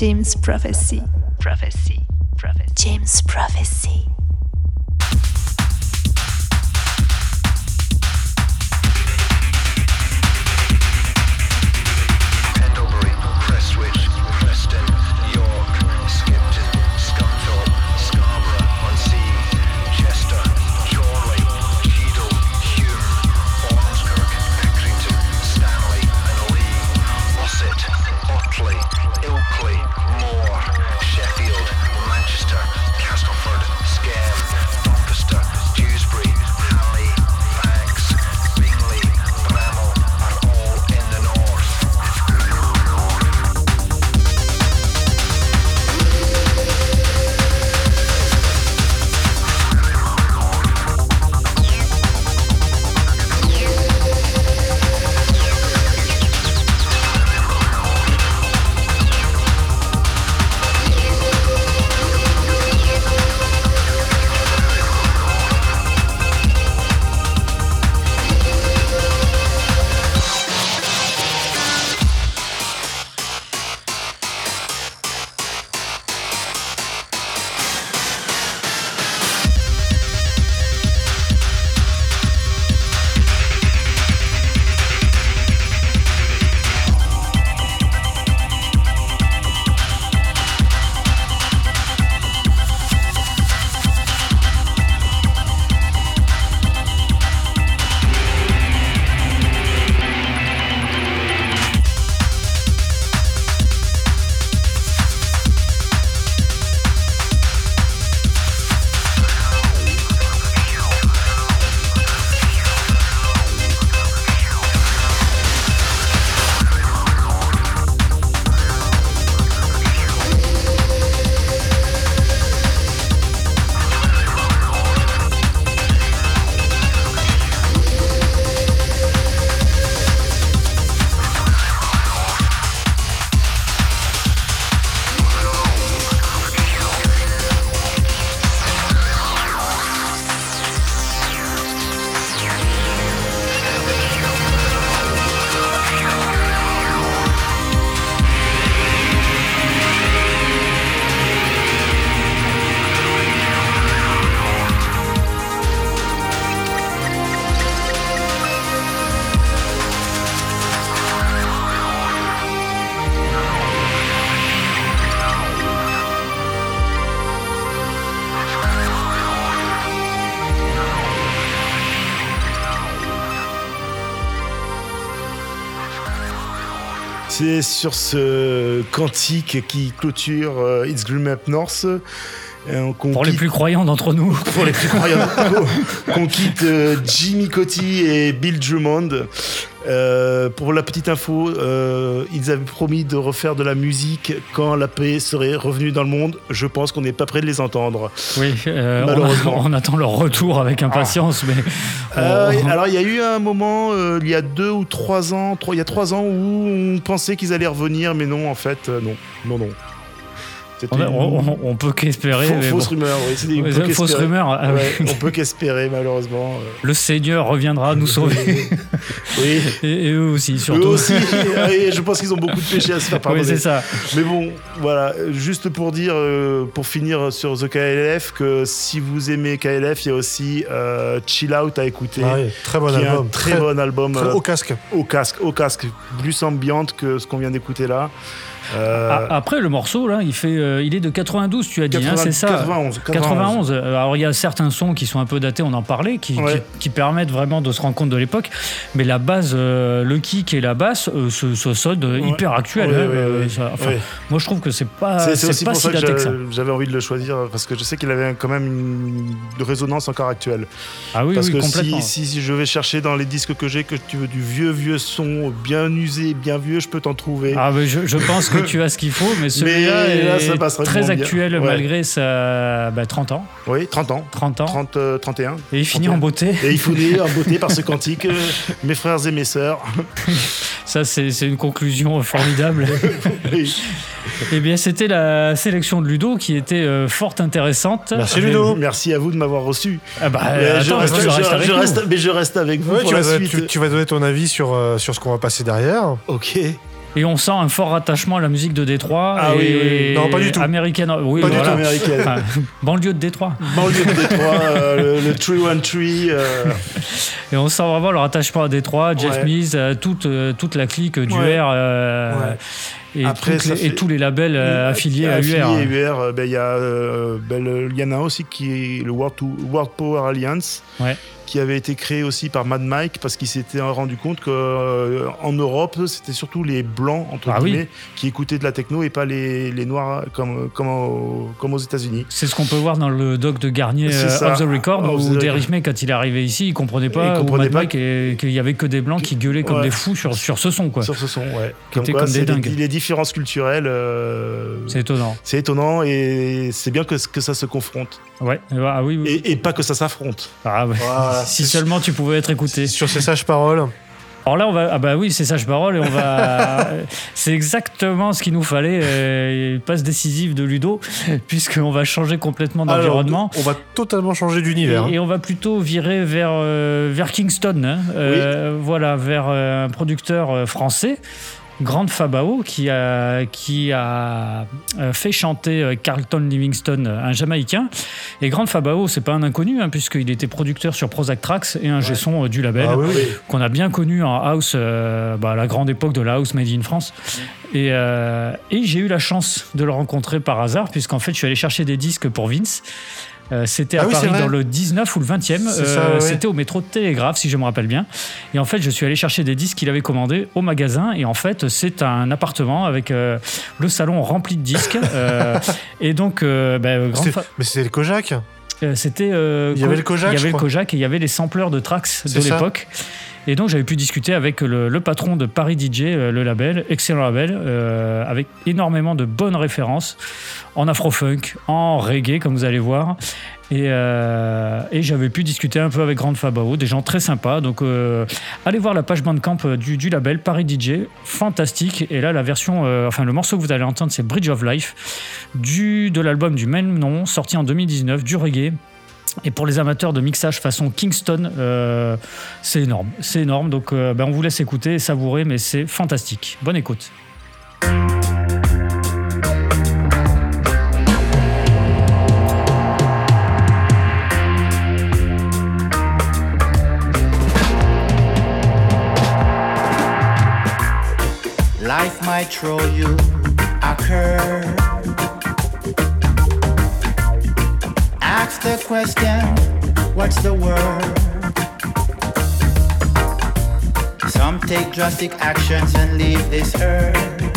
James Prophecy. Prophecy. Prophecy. James Prophecy. C'est sur ce cantique qui clôture euh, It's Grim Up North. euh, Pour les plus croyants d'entre nous. pour les plus croyants, qu'on quitte euh, Jimmy Cotti et Bill Drummond. Euh, pour la petite info, euh, ils avaient promis de refaire de la musique quand la paix serait revenue dans le monde. Je pense qu'on n'est pas près de les entendre. Oui, euh, on, Malheureusement. on attend leur retour avec impatience, mais on- alors il y a eu un moment, il y a deux ou trois ans, trois- il y a trois ans où on pensait qu'ils allaient revenir, mais non, en fait, non, non, non. On, on- on- on peut qu'espérer. Fausse bon. rumeur, oui. peut fausse qu'espérer. rumeur, ah Ouais, on peut qu'espérer, malheureusement. euh. Le Seigneur reviendra nous sauver. Oui. Et, et eux aussi, surtout. Eux aussi, et je pense qu'ils ont beaucoup de péchés à se faire pardonner. Oui, c'est ça. Mais bon, voilà, juste pour dire, euh, pour finir sur The KLF, que si vous aimez KLF, il y a aussi euh, Chill Out à écouter. Ah oui, très bon qui est album. Un très, Très- bon album. très euh, au casque. Au casque, au casque. Plus ambiante que ce qu'on vient d'écouter là. Euh, A- Après, le morceau, là, il, fait, euh, il est de 92, tu as dit, hein, 80 c'est ça 91, 91. Alors, il y a certains sons qui sont un peu datés, on en parlait, qui, qui- Ouais. qui permettent vraiment de se rendre compte de l'époque. Mais la base, euh, le kick et la basse, ce, ce sonne euh, Ouais. hyper actuel. Ouais, hein, euh, ça- enfin. Moi, je trouve que c'est pas, c'est aussi pas pour si ça que daté que ça. j'a- j'avais envie de le choisir parce que je sais qu'il avait quand même une résonance encore actuelle. Ah oui, parce oui, que complètement. si, si je vais chercher dans les disques que j'ai que tu veux du vieux vieux son bien usé, bien vieux, je peux t'en trouver. Ah, mais je, je pense que tu as ce qu'il faut, mais celui-là Mais là, ça est très bien. actuel Ouais. malgré sa bah, 30 ans. Oui, 30 ans. 30 ans. 30, euh, 31. Et il finit 31. en beauté. Et il finit en beauté par ce cantique, euh, mes frères et mes sœurs. Ça, c'est c'est une conclusion formidable. Oui. Eh bien, c'était la sélection de Ludo qui était euh, fort intéressante. Merci Ludo. Merci à vous de m'avoir reçu. Ah bah, Mais attends, je, reste, je- restes avec je nous. reste- mais je reste avec vous Ouais, pour tu, la vas, suite. tu- tu vas donner ton avis sur, euh, sur ce qu'on va passer derrière. Ok. Et on sent un fort attachement à la musique de Détroit. Ah et oui, oui. Non, pas du tout. Américaine. Oui, Pas du voilà. tout américaine. Enfin, banlieue de Détroit. Banlieue de Détroit, euh, le, le 313. euh, Et on sent vraiment leur attachement à Détroit, Jeff Ouais. Euh, toute, euh, toute la clique du Ouais. R. euh, Ouais. Et, Après, les- et fait- tous les labels euh, affiliés à affiliés UR. à UR, euh, ben, il y, a, euh, ben, le- il y en a aussi qui est le World, to- World Power Alliance. Ouais. Qui avait été créé aussi par Mad Mike parce qu'il s'était rendu compte qu'en Europe, c'était surtout les blancs, entre Ah oui. guillemets, qui écoutaient de la techno et pas les, les noirs comme, comme, au- comme aux États-Unis. C'est ce qu'on peut voir dans le doc de Garnier euh, ça. Off the Record Off où the Derrick. May, quand il est arrivé ici, il comprenait pas, Il comprenait pas qu'il y avait que des blancs qui gueulaient comme Ouais. des fous sur, sur ce son. Quoi. Sur ce son, ouais. Qui étaient quoi, comme des c'est les- dingues. Les, différences culturelles. euh, C'est étonnant. C'est étonnant et c'est bien que, que ça se confronte. Ouais, ah oui, oui. Et, et pas que ça s'affronte. Ah ouais. Voilà, si seulement tu pouvais être écouté. Sur ces sages paroles. Alors là, on va. Ah bah oui, c'est sage parole et on va. c'est exactement ce qu'il nous fallait. euh, passe décisive de Ludo, puisqu'on va changer complètement d'environnement. on va totalement changer d'univers. Et, et on va plutôt virer vers, euh, vers Kingston, hein. Euh, voilà, vers euh, un producteur français, Grande Fabao, qui a, qui a euh, fait chanter euh, Carlton Livingston, euh, un Jamaïcain. Et Grande Fabao, c'est pas un inconnu, hein, puisqu'il était producteur sur Prozac Tracks et un son du label, Ah oui, oui. qu'on a bien connu en house, euh, bah, à la grande époque de la house made in France. Et, euh, et j'ai eu la chance de le rencontrer par hasard, puisqu'en fait, je suis allé chercher des disques pour Vince. Euh, C'était à Ah oui, c'est Paris dans le 19 ou le 20e. C'est Euh, ouais. C'était au métro de Télégraphe, si je me rappelle bien. Et en fait, je suis allé chercher des disques qu'il avait commandés au magasin. Et en fait, c'est un appartement avec euh, le salon rempli de disques. Et donc, bah, fa- Mais c'était le Kojak. C'était. Il y avait le Kojak, Il y avait le. Kojak et il y avait les sampleurs de tracks de l'époque. Et donc j'avais pu discuter avec le, patron de Paris DJ, euh, le label, excellent label, euh, avec énormément de bonnes références en afro-funk, en reggae, comme vous allez voir. Et, euh, j'avais pu discuter un peu avec Grande Fabao, des gens très sympas. Donc allez voir la page Bandcamp du, label Paris DJ, fantastique. Et là la version, enfin le morceau que vous allez entendre, c'est Bridge of Life du de l'album du même nom, sorti en 2019, du reggae. Et pour les amateurs de mixage façon Kingston, euh, c'est énorme. C'est énorme. Donc euh, ben, on vous laisse écouter et savourer, mais c'est fantastique. Bonne écoute. Life might throw you a. the question, what's the word? Some take drastic actions and leave this earth.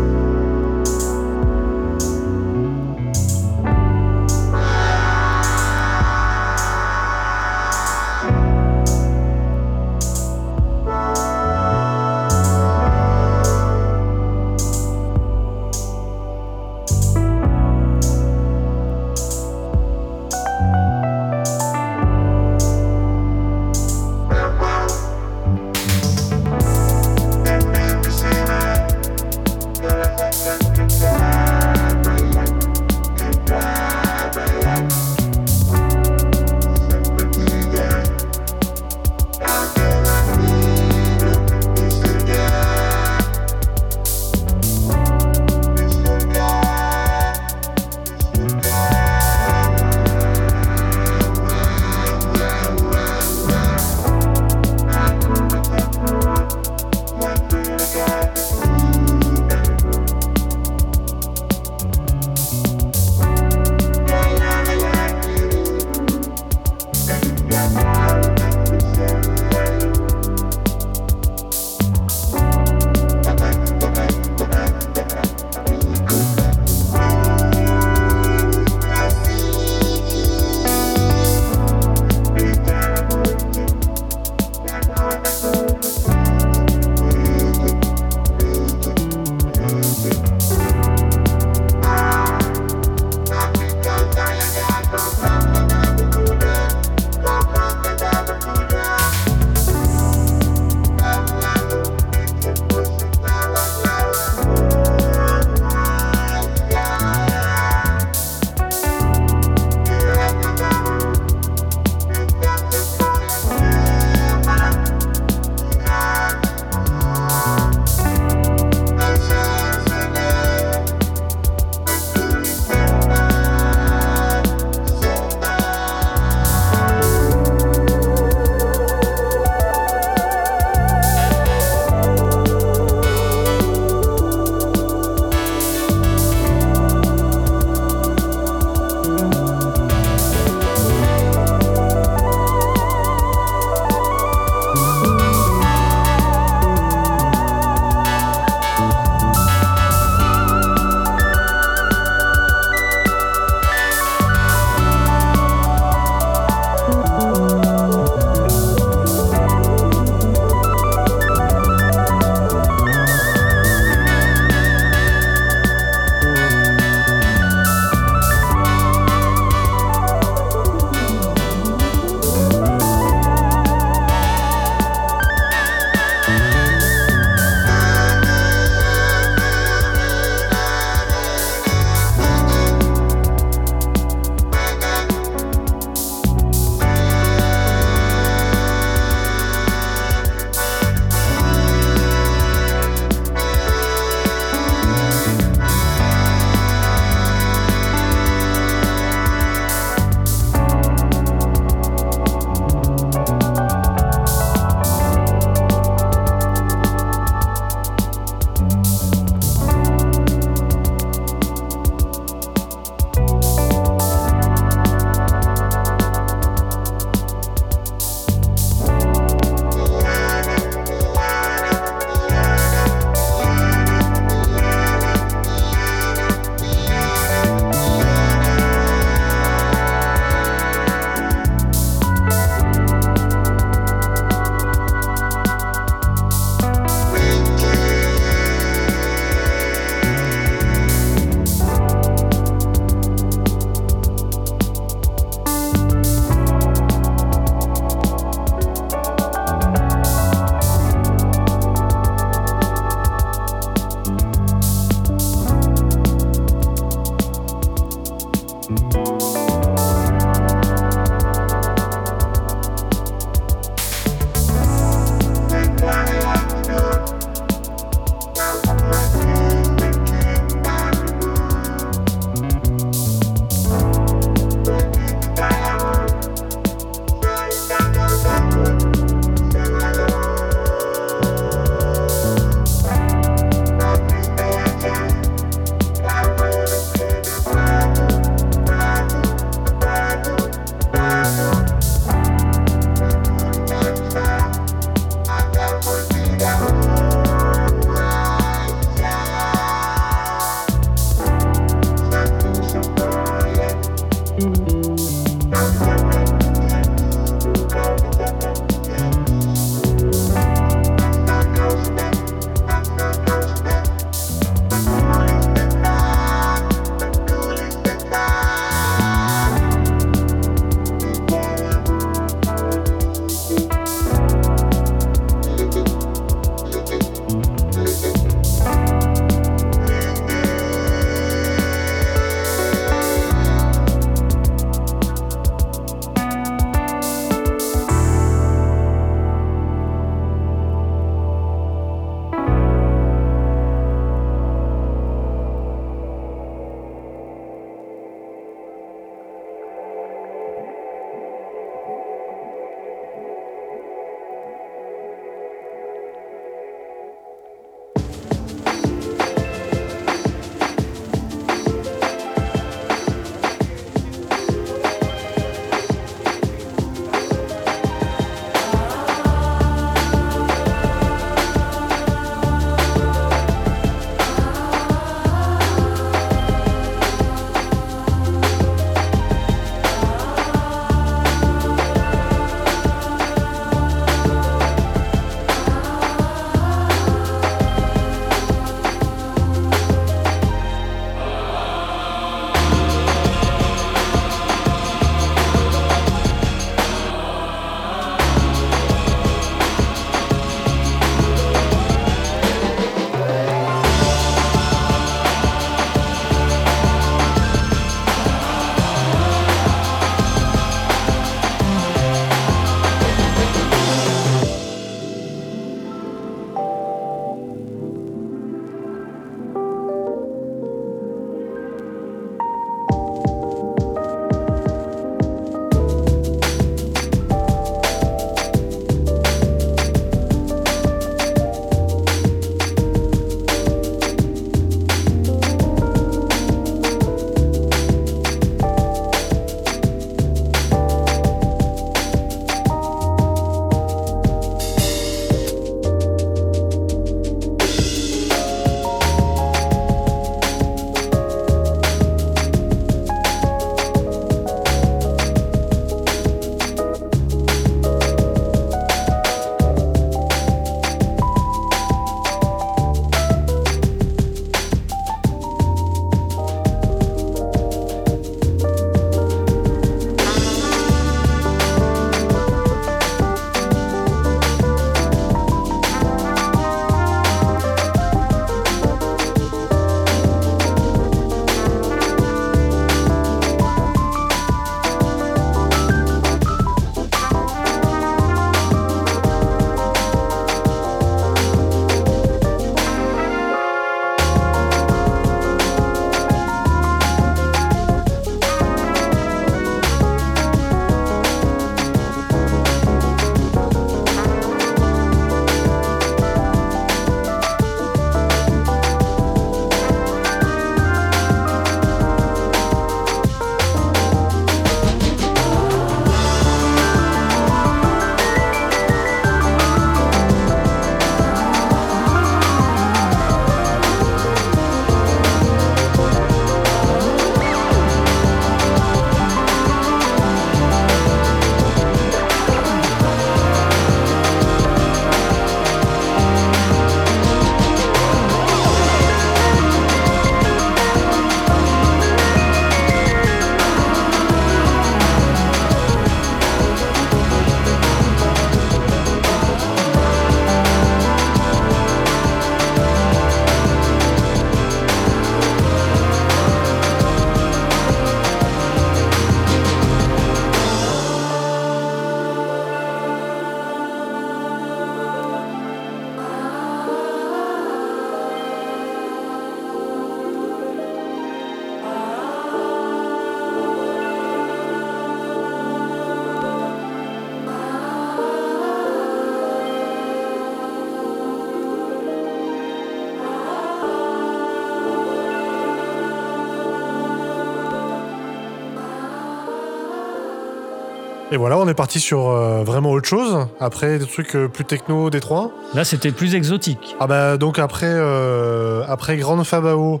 Et voilà, on est parti sur euh, vraiment autre chose. Après, des trucs euh, plus techno, Détroit. Là, c'était plus exotique. Ah bah donc après, euh, après Grande Fabao,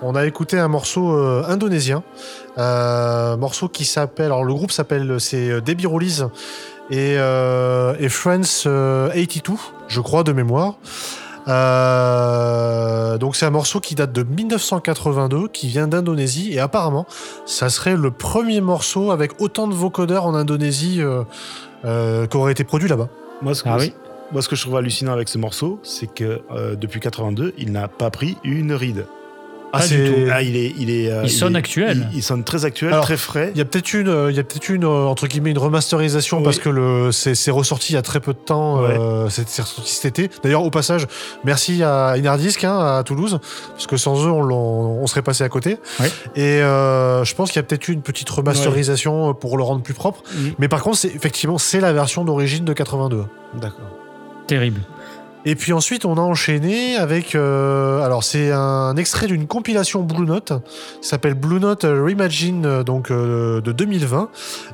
on a écouté un morceau indonésien. Morceau qui s'appelle... Alors le groupe s'appelle... C'est Debbie Rollies et, et Friends euh, 82, je crois, de mémoire. Euh, donc c'est un morceau qui date de 1982, qui vient d'Indonésie, et apparemment, ça serait le premier morceau avec autant de vocodeurs en Indonésie euh, euh, qui aurait été produit là-bas. Moi, ce que, Ah oui. moi, ce que je trouve hallucinant avec ce morceau, c'est que euh, depuis 82, il n'a pas pris une ride. Ah, Pas du c'est- tout. Ah, il est, il est. Il sonne est- actuel. Il, il sonne très actuel, Alors, très frais. Il y a peut-être une, euh, il y a peut-être une euh, entre guillemets une remasterisation Oui. parce que le c'est ressorti il y a très peu de temps. Ouais. euh, c'est ressorti cet été. D'ailleurs au passage, merci à Inardisc hein, à Toulouse parce que sans eux on, serait passé à côté. Ouais. Et euh, je pense qu'il y a peut-être eu une petite remasterisation pour le rendre plus propre. Mhm. Mais par contre c'est effectivement c'est la version d'origine de 82. D'accord. Terrible. Et puis ensuite, on a enchaîné avec. euh, alors, c'est un extrait d'une compilation Blue Note qui s'appelle Blue Note Reimagine, euh, donc euh, de 2020.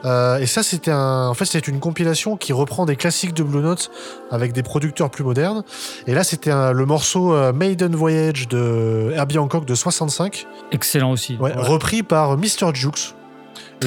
Euh, et ça, c'était un. En fait, une compilation qui reprend des classiques de Blue Note avec des producteurs plus modernes. Et là, c'était le morceau Maiden Voyage de Herbie Hancock de 65, Excellent aussi. ouais, repris par Mr. Jukes.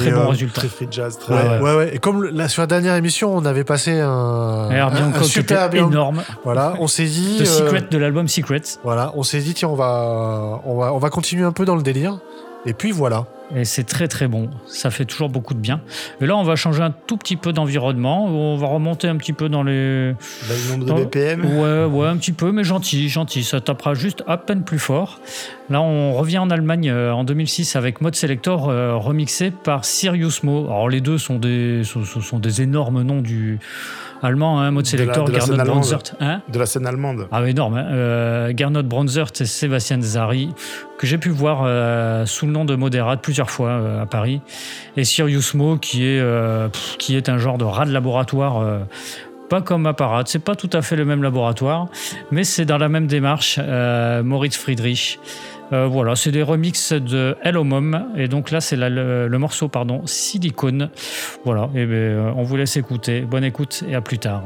Très Et, bon euh, résultat. Très free jazz, très. Ouais, Ouais, ouais, ouais. ouais. Et comme le- là, sur la dernière émission, on avait passé un, Herbie un- super énorme. Voilà, on s'est dit. The euh, Secret de l'album Secret. Voilà, on s'est dit tiens, on va, on va, on va continuer un peu dans le délire. Et puis voilà. Et c'est très très bon. Ça fait toujours beaucoup de bien. Et là, on va changer un tout petit peu d'environnement. On va remonter un petit peu dans les. Là, le nombre de dans- BPM. Ouais, ouais, un petit peu, mais gentil, gentil. Ça tapera juste à peine plus fort. Là, on revient en Allemagne euh, en 2006 avec Mode Selector euh, remixé par Sirius Mo. Alors, les deux sont des, sont des énormes noms du allemand, hein, scène Gernot allemande. Bronsert. Hein De la scène allemande. ah, énorme. Hein. Euh, Gernot Bronsert et Sébastien Zari, que j'ai pu voir euh, sous le nom de Moderat plusieurs fois euh, à Paris. Et Sirius Mo, qui est, pff, qui est un genre de rat de laboratoire. pas comme Apparat, c'est pas tout à fait le même laboratoire, mais c'est dans la même démarche. euh, Moritz Friedrich. Euh, voilà, c'est des remixes de Hello Mom, et donc là c'est le, le morceau pardon Silicone. Voilà, et ben, euh, on vous laisse écouter. Bonne écoute et à plus tard.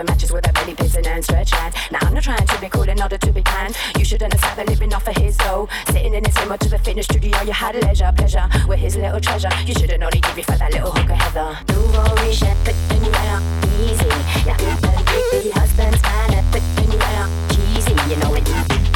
Even matches with a belly pissing and stretch hands. Now I'm not trying to be cool in order to be kind. You should understand that living off of his dough. Sitting in his limo to the fitness studio, you had a leisure, pleasure with his little treasure. You shouldn't only give you for that little hooker Heather. Riche, fit in your air, easy. Yeah, the husband's man, your air, cheesy. You know it.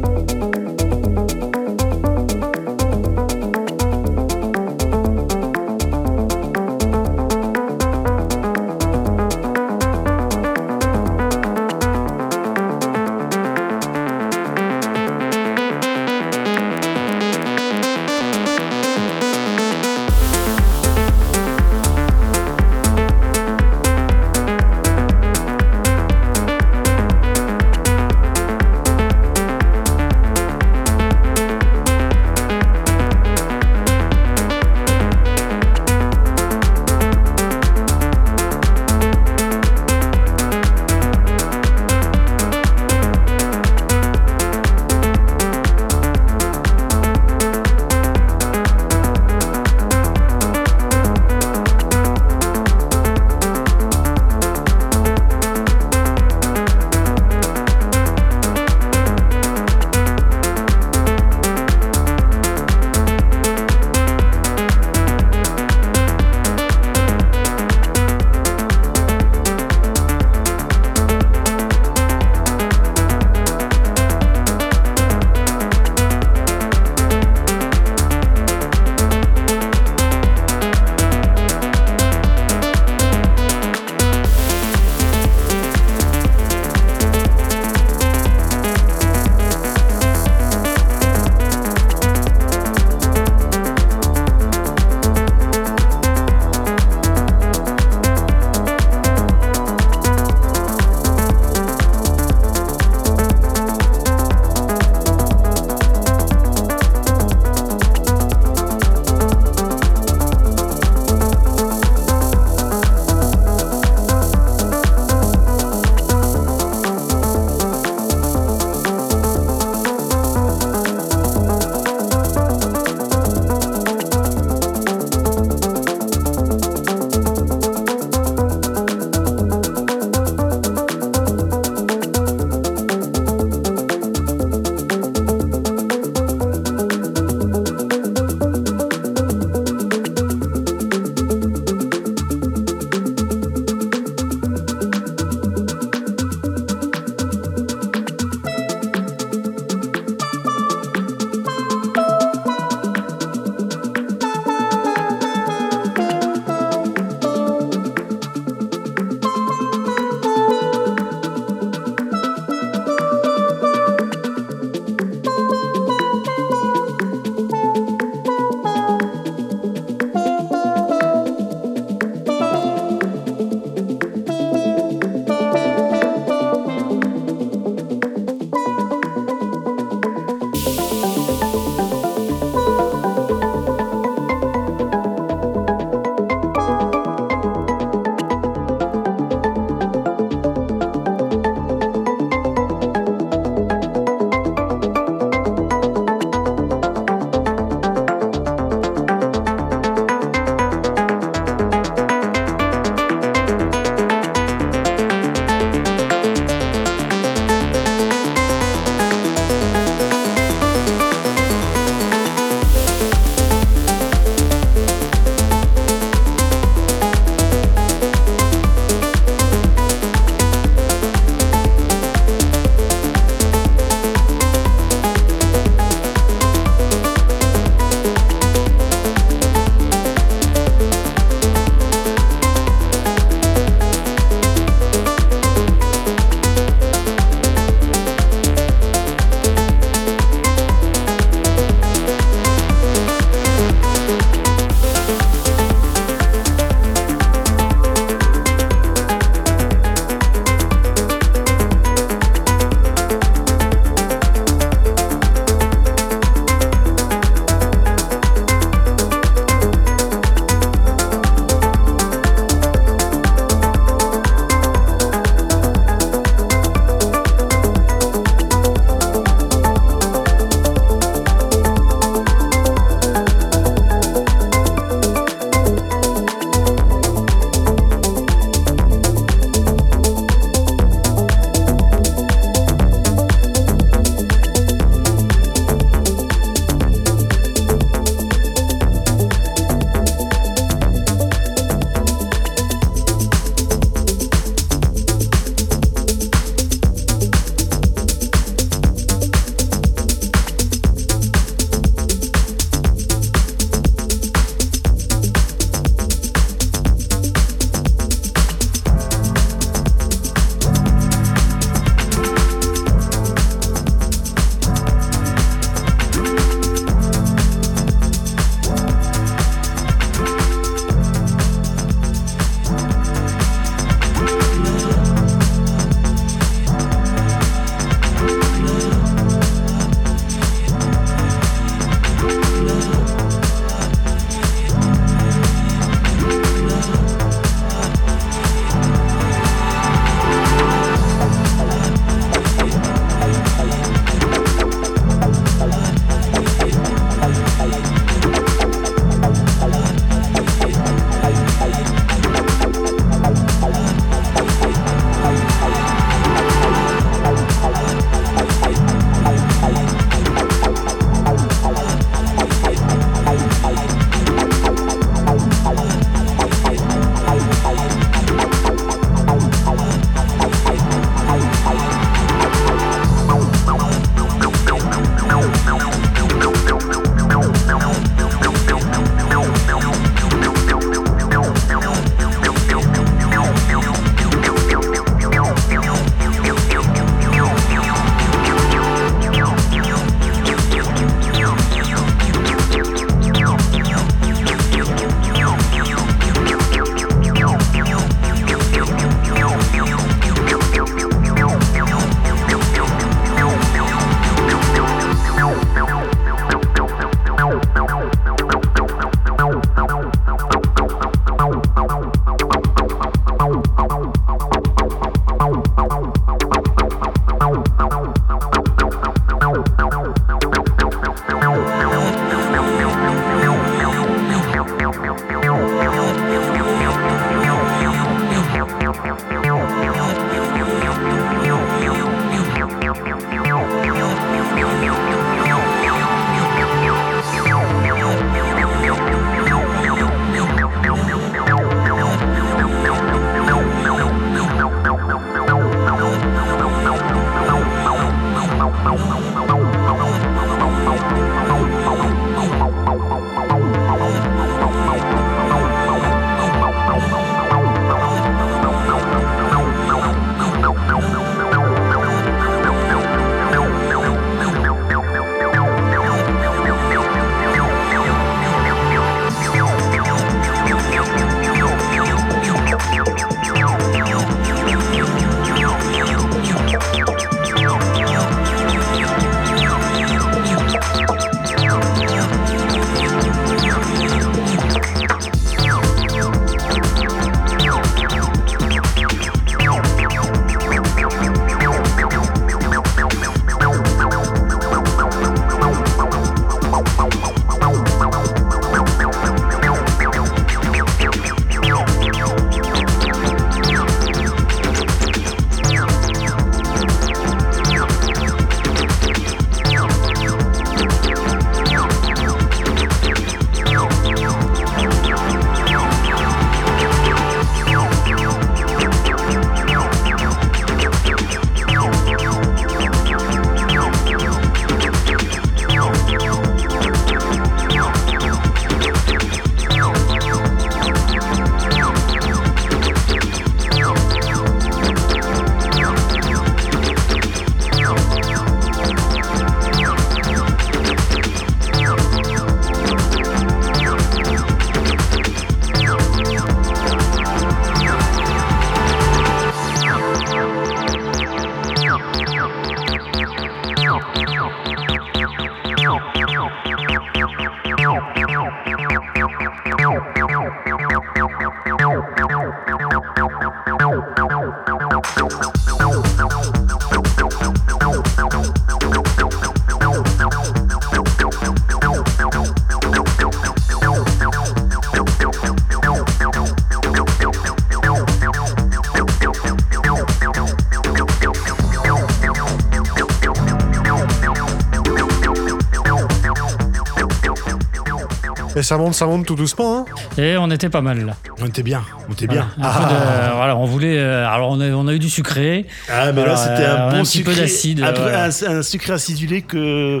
Et ça monte, ça monte tout doucement. Hein Et on était pas mal là. On était bien, on était bien. un peu de- voilà, on voulait. euh, alors on a, on a eu du sucré. Ah, mais là, Alors, c'était euh, un bon petit peu sucré- d'acide. Un, peu- voilà. un- un sucré acidulé que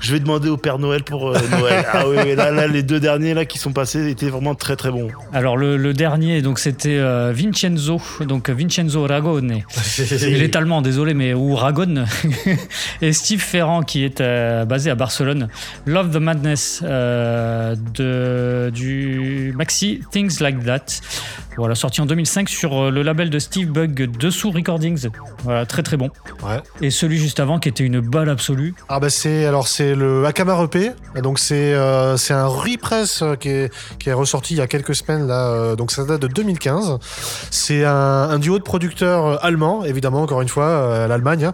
je vais demander au Père Noël pour euh, Noël. ah oui, oui, là, là, les deux derniers là qui sont passés étaient vraiment très très bons. Alors le, le dernier, donc c'était euh, Vincenzo, donc Vincenzo Ragone. Il est allemand, désolé, mais ou Ragone. et Steve Ferrand qui est euh, basé à Barcelone. Love the Madness euh, de, du maxi Things Like That. Voilà, sorti en 2005 sur euh, le label de Steve Bug Dessous Recordings. Voilà, très très bon. Ouais. Et celui juste avant qui était une balle absolue. Ah bah c'est alors c'est le Akamar EP donc c'est euh, c'est un repress qui est qui est ressorti il y a quelques semaines là donc ça date de 2015 c'est un, un duo de producteurs allemands évidemment encore une fois l'Allemagne hein.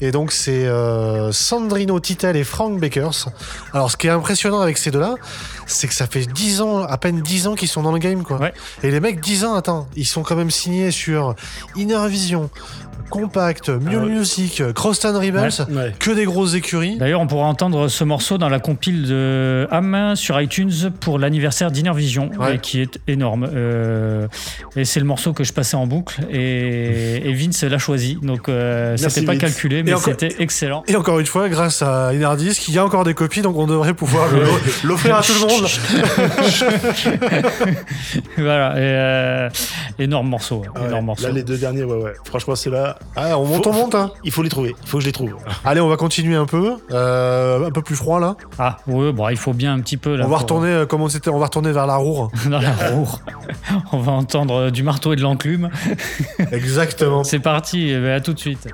Et donc c'est euh, Sandrino Titel et Frank Bakers. Alors ce qui est impressionnant avec ces deux là c'est que ça fait 10 ans à peine 10 ans qu'ils sont dans le game quoi. Et les mecs 10 ans attends ils sont quand même signés sur Inner Vision Compact, Mule Music, Crosstown Rebels, Ouais. que des grosses écuries. D'ailleurs, on pourra entendre ce morceau dans la compile de Ham sur iTunes pour l'anniversaire d'Inner Vision, Ouais. qui est énorme. Euh, et c'est le morceau que je passais en boucle, et, et Vince l'a choisi. Donc, euh, c'était pas Vince. calculé, mais c'était excellent. Et encore une fois, grâce à Inardisc, il y a encore des copies, donc on devrait pouvoir l'offrir à tout le monde. voilà, et, euh, énorme morceau. Ah énorme morceau. Là, les deux derniers, ouais, ouais. Franchement, c'est là. Ah, on monte, on monte. Hein. Il faut les trouver. Il faut que je les trouve. Allez, on va continuer un peu. Euh, un peu plus froid là. Ah, ouais, bon, il faut bien un petit peu. Là, on va retourner, euh, comment c'était On va retourner vers la roue. dans la roue. On va entendre euh, du marteau et de l'enclume. Exactement. C'est parti, eh ben, à tout de suite.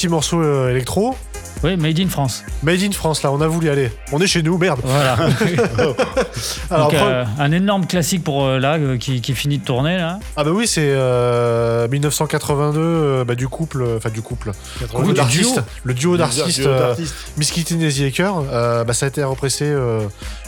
Petits morceaux euh, électro. Oui, Made in France. Made in France, là, on a voulu aller. On est chez nous, merde. Voilà. Alors, Donc, euh, un énorme classique pour euh, là euh, qui, qui finit de tourner là. Ah bah oui, c'est euh, 1982 euh, bah, du couple, enfin du couple, 82, couple du d'artistes, duo. le duo Du d'artistes, euh. Miss Kitty et euh, bah, ça a été repressé euh,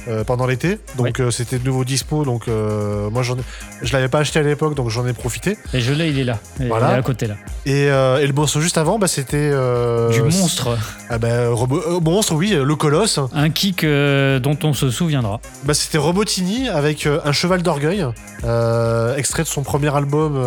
euh, pendant l'été, donc euh, c'était de nouveau dispo, donc euh, moi j'en ai, je l'avais pas acheté à l'époque, donc j'en ai profité. Et je l'ai, il est là. Il Voilà. est à côté là. Et, euh, et le morceau juste avant, bah, c'était euh, Du monstre. Ah bah Robo- monstre, oui, le colosse. Un kick euh, dont on se souviendra. Bah, c'était Robotini avec euh, un cheval d'orgueil, euh, extrait de son premier album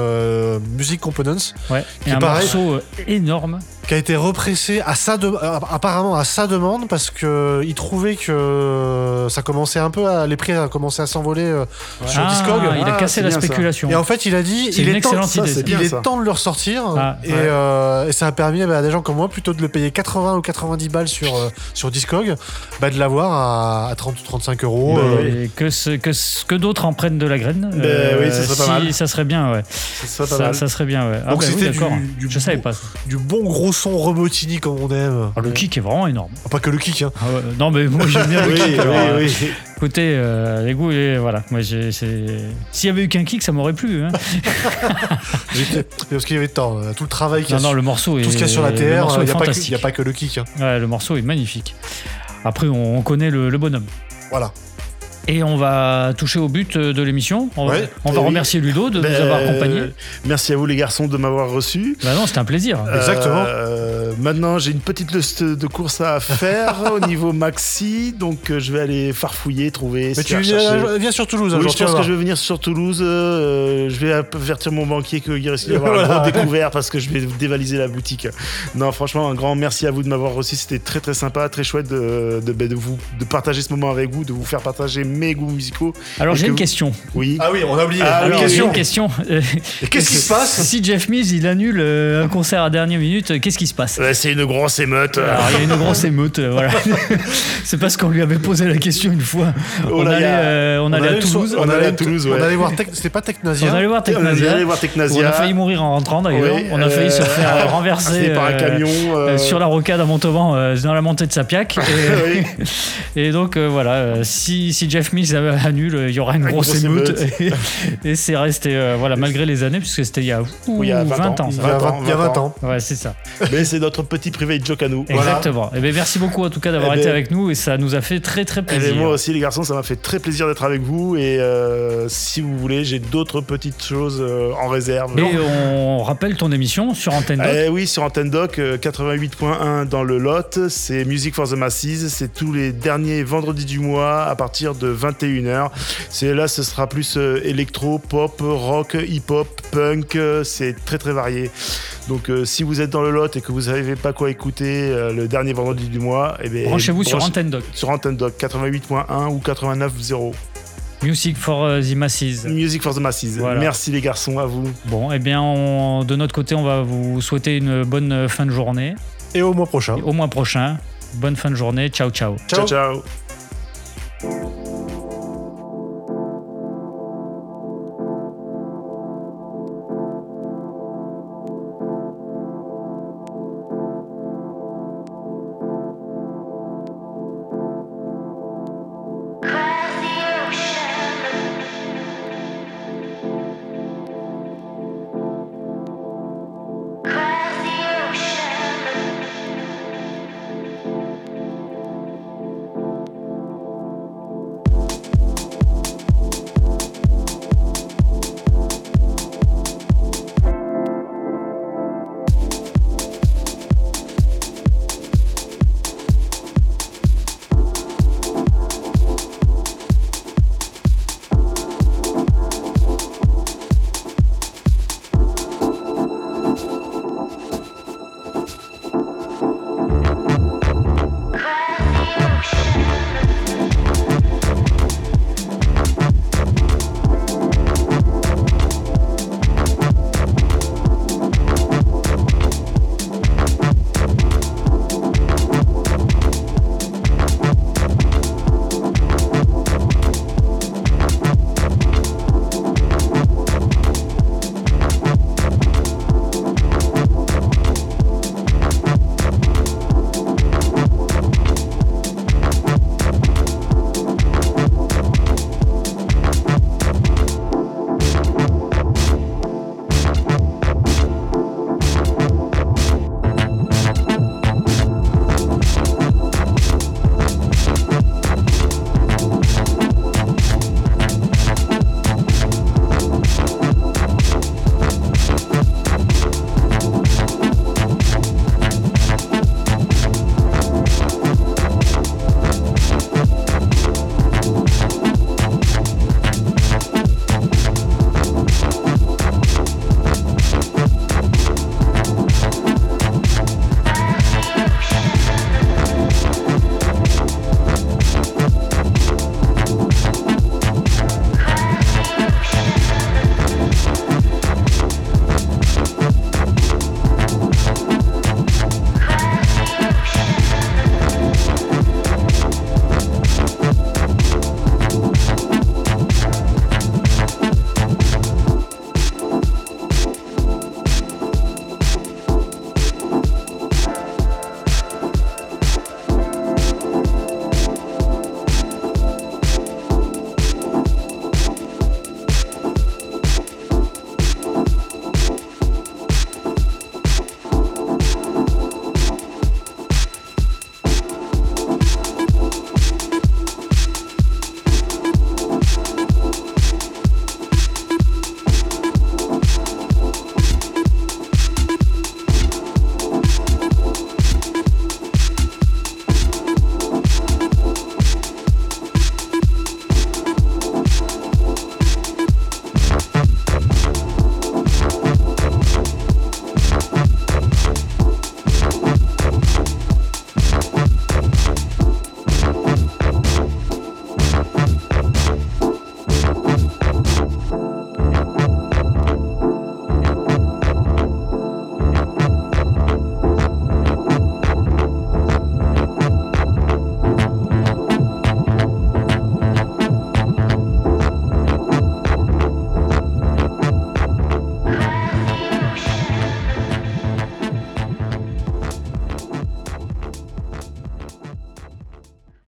Music Components. Ouais. qui Et est un pareil, morceau énorme. Qui a été repressé à sa de- euh, apparemment à sa demande parce que il trouvait que ça commençait un peu à les prix a commencé à s'envoler euh, sur Ah, Discog. il a cassé la spéculation. Et en fait, il a dit C'est il est temps, ça, Il est est temps de le ressortir Ah, et, ouais. euh, et ça a permis bah, à des gens comme moi plutôt de le payer 80 ou 90 balles sur euh, sur Discog, bah, de l'avoir à, à 30 ou 35 euros. euh, Et que, ce- que, ce- que d'autres en prennent de la graine. Ben oui, ça serait pas si- mal. Ça serait bien, ouais. Ça serait pas ça, mal. ça serait bien, ouais. Ah, Donc bah oui, c'était du, d'accord. du Je savais pas. du bon gros son Robotini comme on aime. Ah, le kick est vraiment énorme. Ah, Pas que le kick. Hein. Ah ouais, non, mais moi j'aime bien le Oui, kick. alors, euh, oui. Écoutez, euh, les goûts, et voilà. Moi, S'il y avait eu qu'un kick, ça m'aurait plu. hein. Parce qu'il y avait tant, euh, tout le travail qu'il y a Non, le morceau est- tout ce qu'il y a sur la TR, il est n'y a, pas que- a pas le kick. hein. Ouais, le morceau est magnifique. Après, on, on connaît le, le bonhomme. Voilà. Et on va toucher au but euh, de l'émission. On, Ouais, on va oui. remercier Ludo de Ben, nous avoir accompagnés. Merci à vous les garçons de m'avoir reçu. Bah non, c'était un plaisir. Euh, maintenant, j'ai une petite liste de courses à faire au niveau maxi, donc euh, je vais aller farfouiller, trouver. Mais tu viens, sur Toulouse un Oui, je pense que voir. je vais venir sur Toulouse. euh, je vais avertir mon banquier qu'il risque d'y avoir un Voilà. gros découvert parce que je vais dévaliser la boutique. Non, franchement, un grand merci à vous de m'avoir reçu. C'était très très sympa, très chouette de, de, de vous de partager ce moment avec vous, de vous faire partager mes goûts musicaux. Alors j'ai que une vous- question. Oui. Ah oui, on a oublié. Ah Alors, oui, j'ai question. une question. Qu'est-ce qui se passe Si Jeff Mills il annule euh, un concert à dernière minute, euh, qu'est-ce qui se passe? Ouais, c'est une grosse émeute. Alors, il y a une grosse émeute, euh, voilà. C'est parce qu'on lui avait posé la question une fois. Oh on, allait, a- euh, on On allait à Toulouse. on allait à Toulouse, On allait voir Tech- C'était pas Technasia. On allait voir Technasia. allé voir Technasia. On a failli mourir en rentrant d'ailleurs. On a failli se faire renverser par un camion, sur la rocade à Montauban dans la montée de Sapiac. Et, et donc euh, voilà, si, si Jeff Mills euh, annule, il y aura une Une grosse grosse émeute. émeute. Et, et c'est resté euh, voilà malgré les années puisque c'était il y a, ouh, Oui, il y a 20 ans. Il y a 20 il y a 20 ans. Ouais, c'est ça. Mais c'est notre petit private joke à nous. Exactement. Eh ben, merci beaucoup en tout cas d'avoir Eh été ben- avec nous et ça nous a fait très très Eh plaisir. moi aussi les garçons, ça m'a fait très plaisir d'être avec vous et euh, si vous voulez, j'ai d'autres petites choses euh, en réserve. Et on rappelle ton émission sur Antenne Doc. Eh oui, sur Antenne Doc, euh, 88.1 dans le Lot, c'est Music for the Masses, c'est tous les derniers vendredis du mois à partir de 21h. C'est là, ce sera plus euh, électro, pop, rock, hip-hop, punk, euh, c'est très très varié. Donc euh, si vous êtes dans le Lot et que vous savez pas quoi écouter euh, le dernier vendredi du mois, eh ben, Branchez-vous sur Antenne Doc. Sur Antenne Doc, 88.1 ou 89.0. Music for uh, the Masses. Music for the Masses. Voilà. Merci les garçons, à vous. Bon, eh bien, on- de notre côté, on va vous souhaiter une bonne fin de journée. Et au mois prochain. au mois prochain. Bonne fin de journée. Ciao, ciao. ciao. ciao.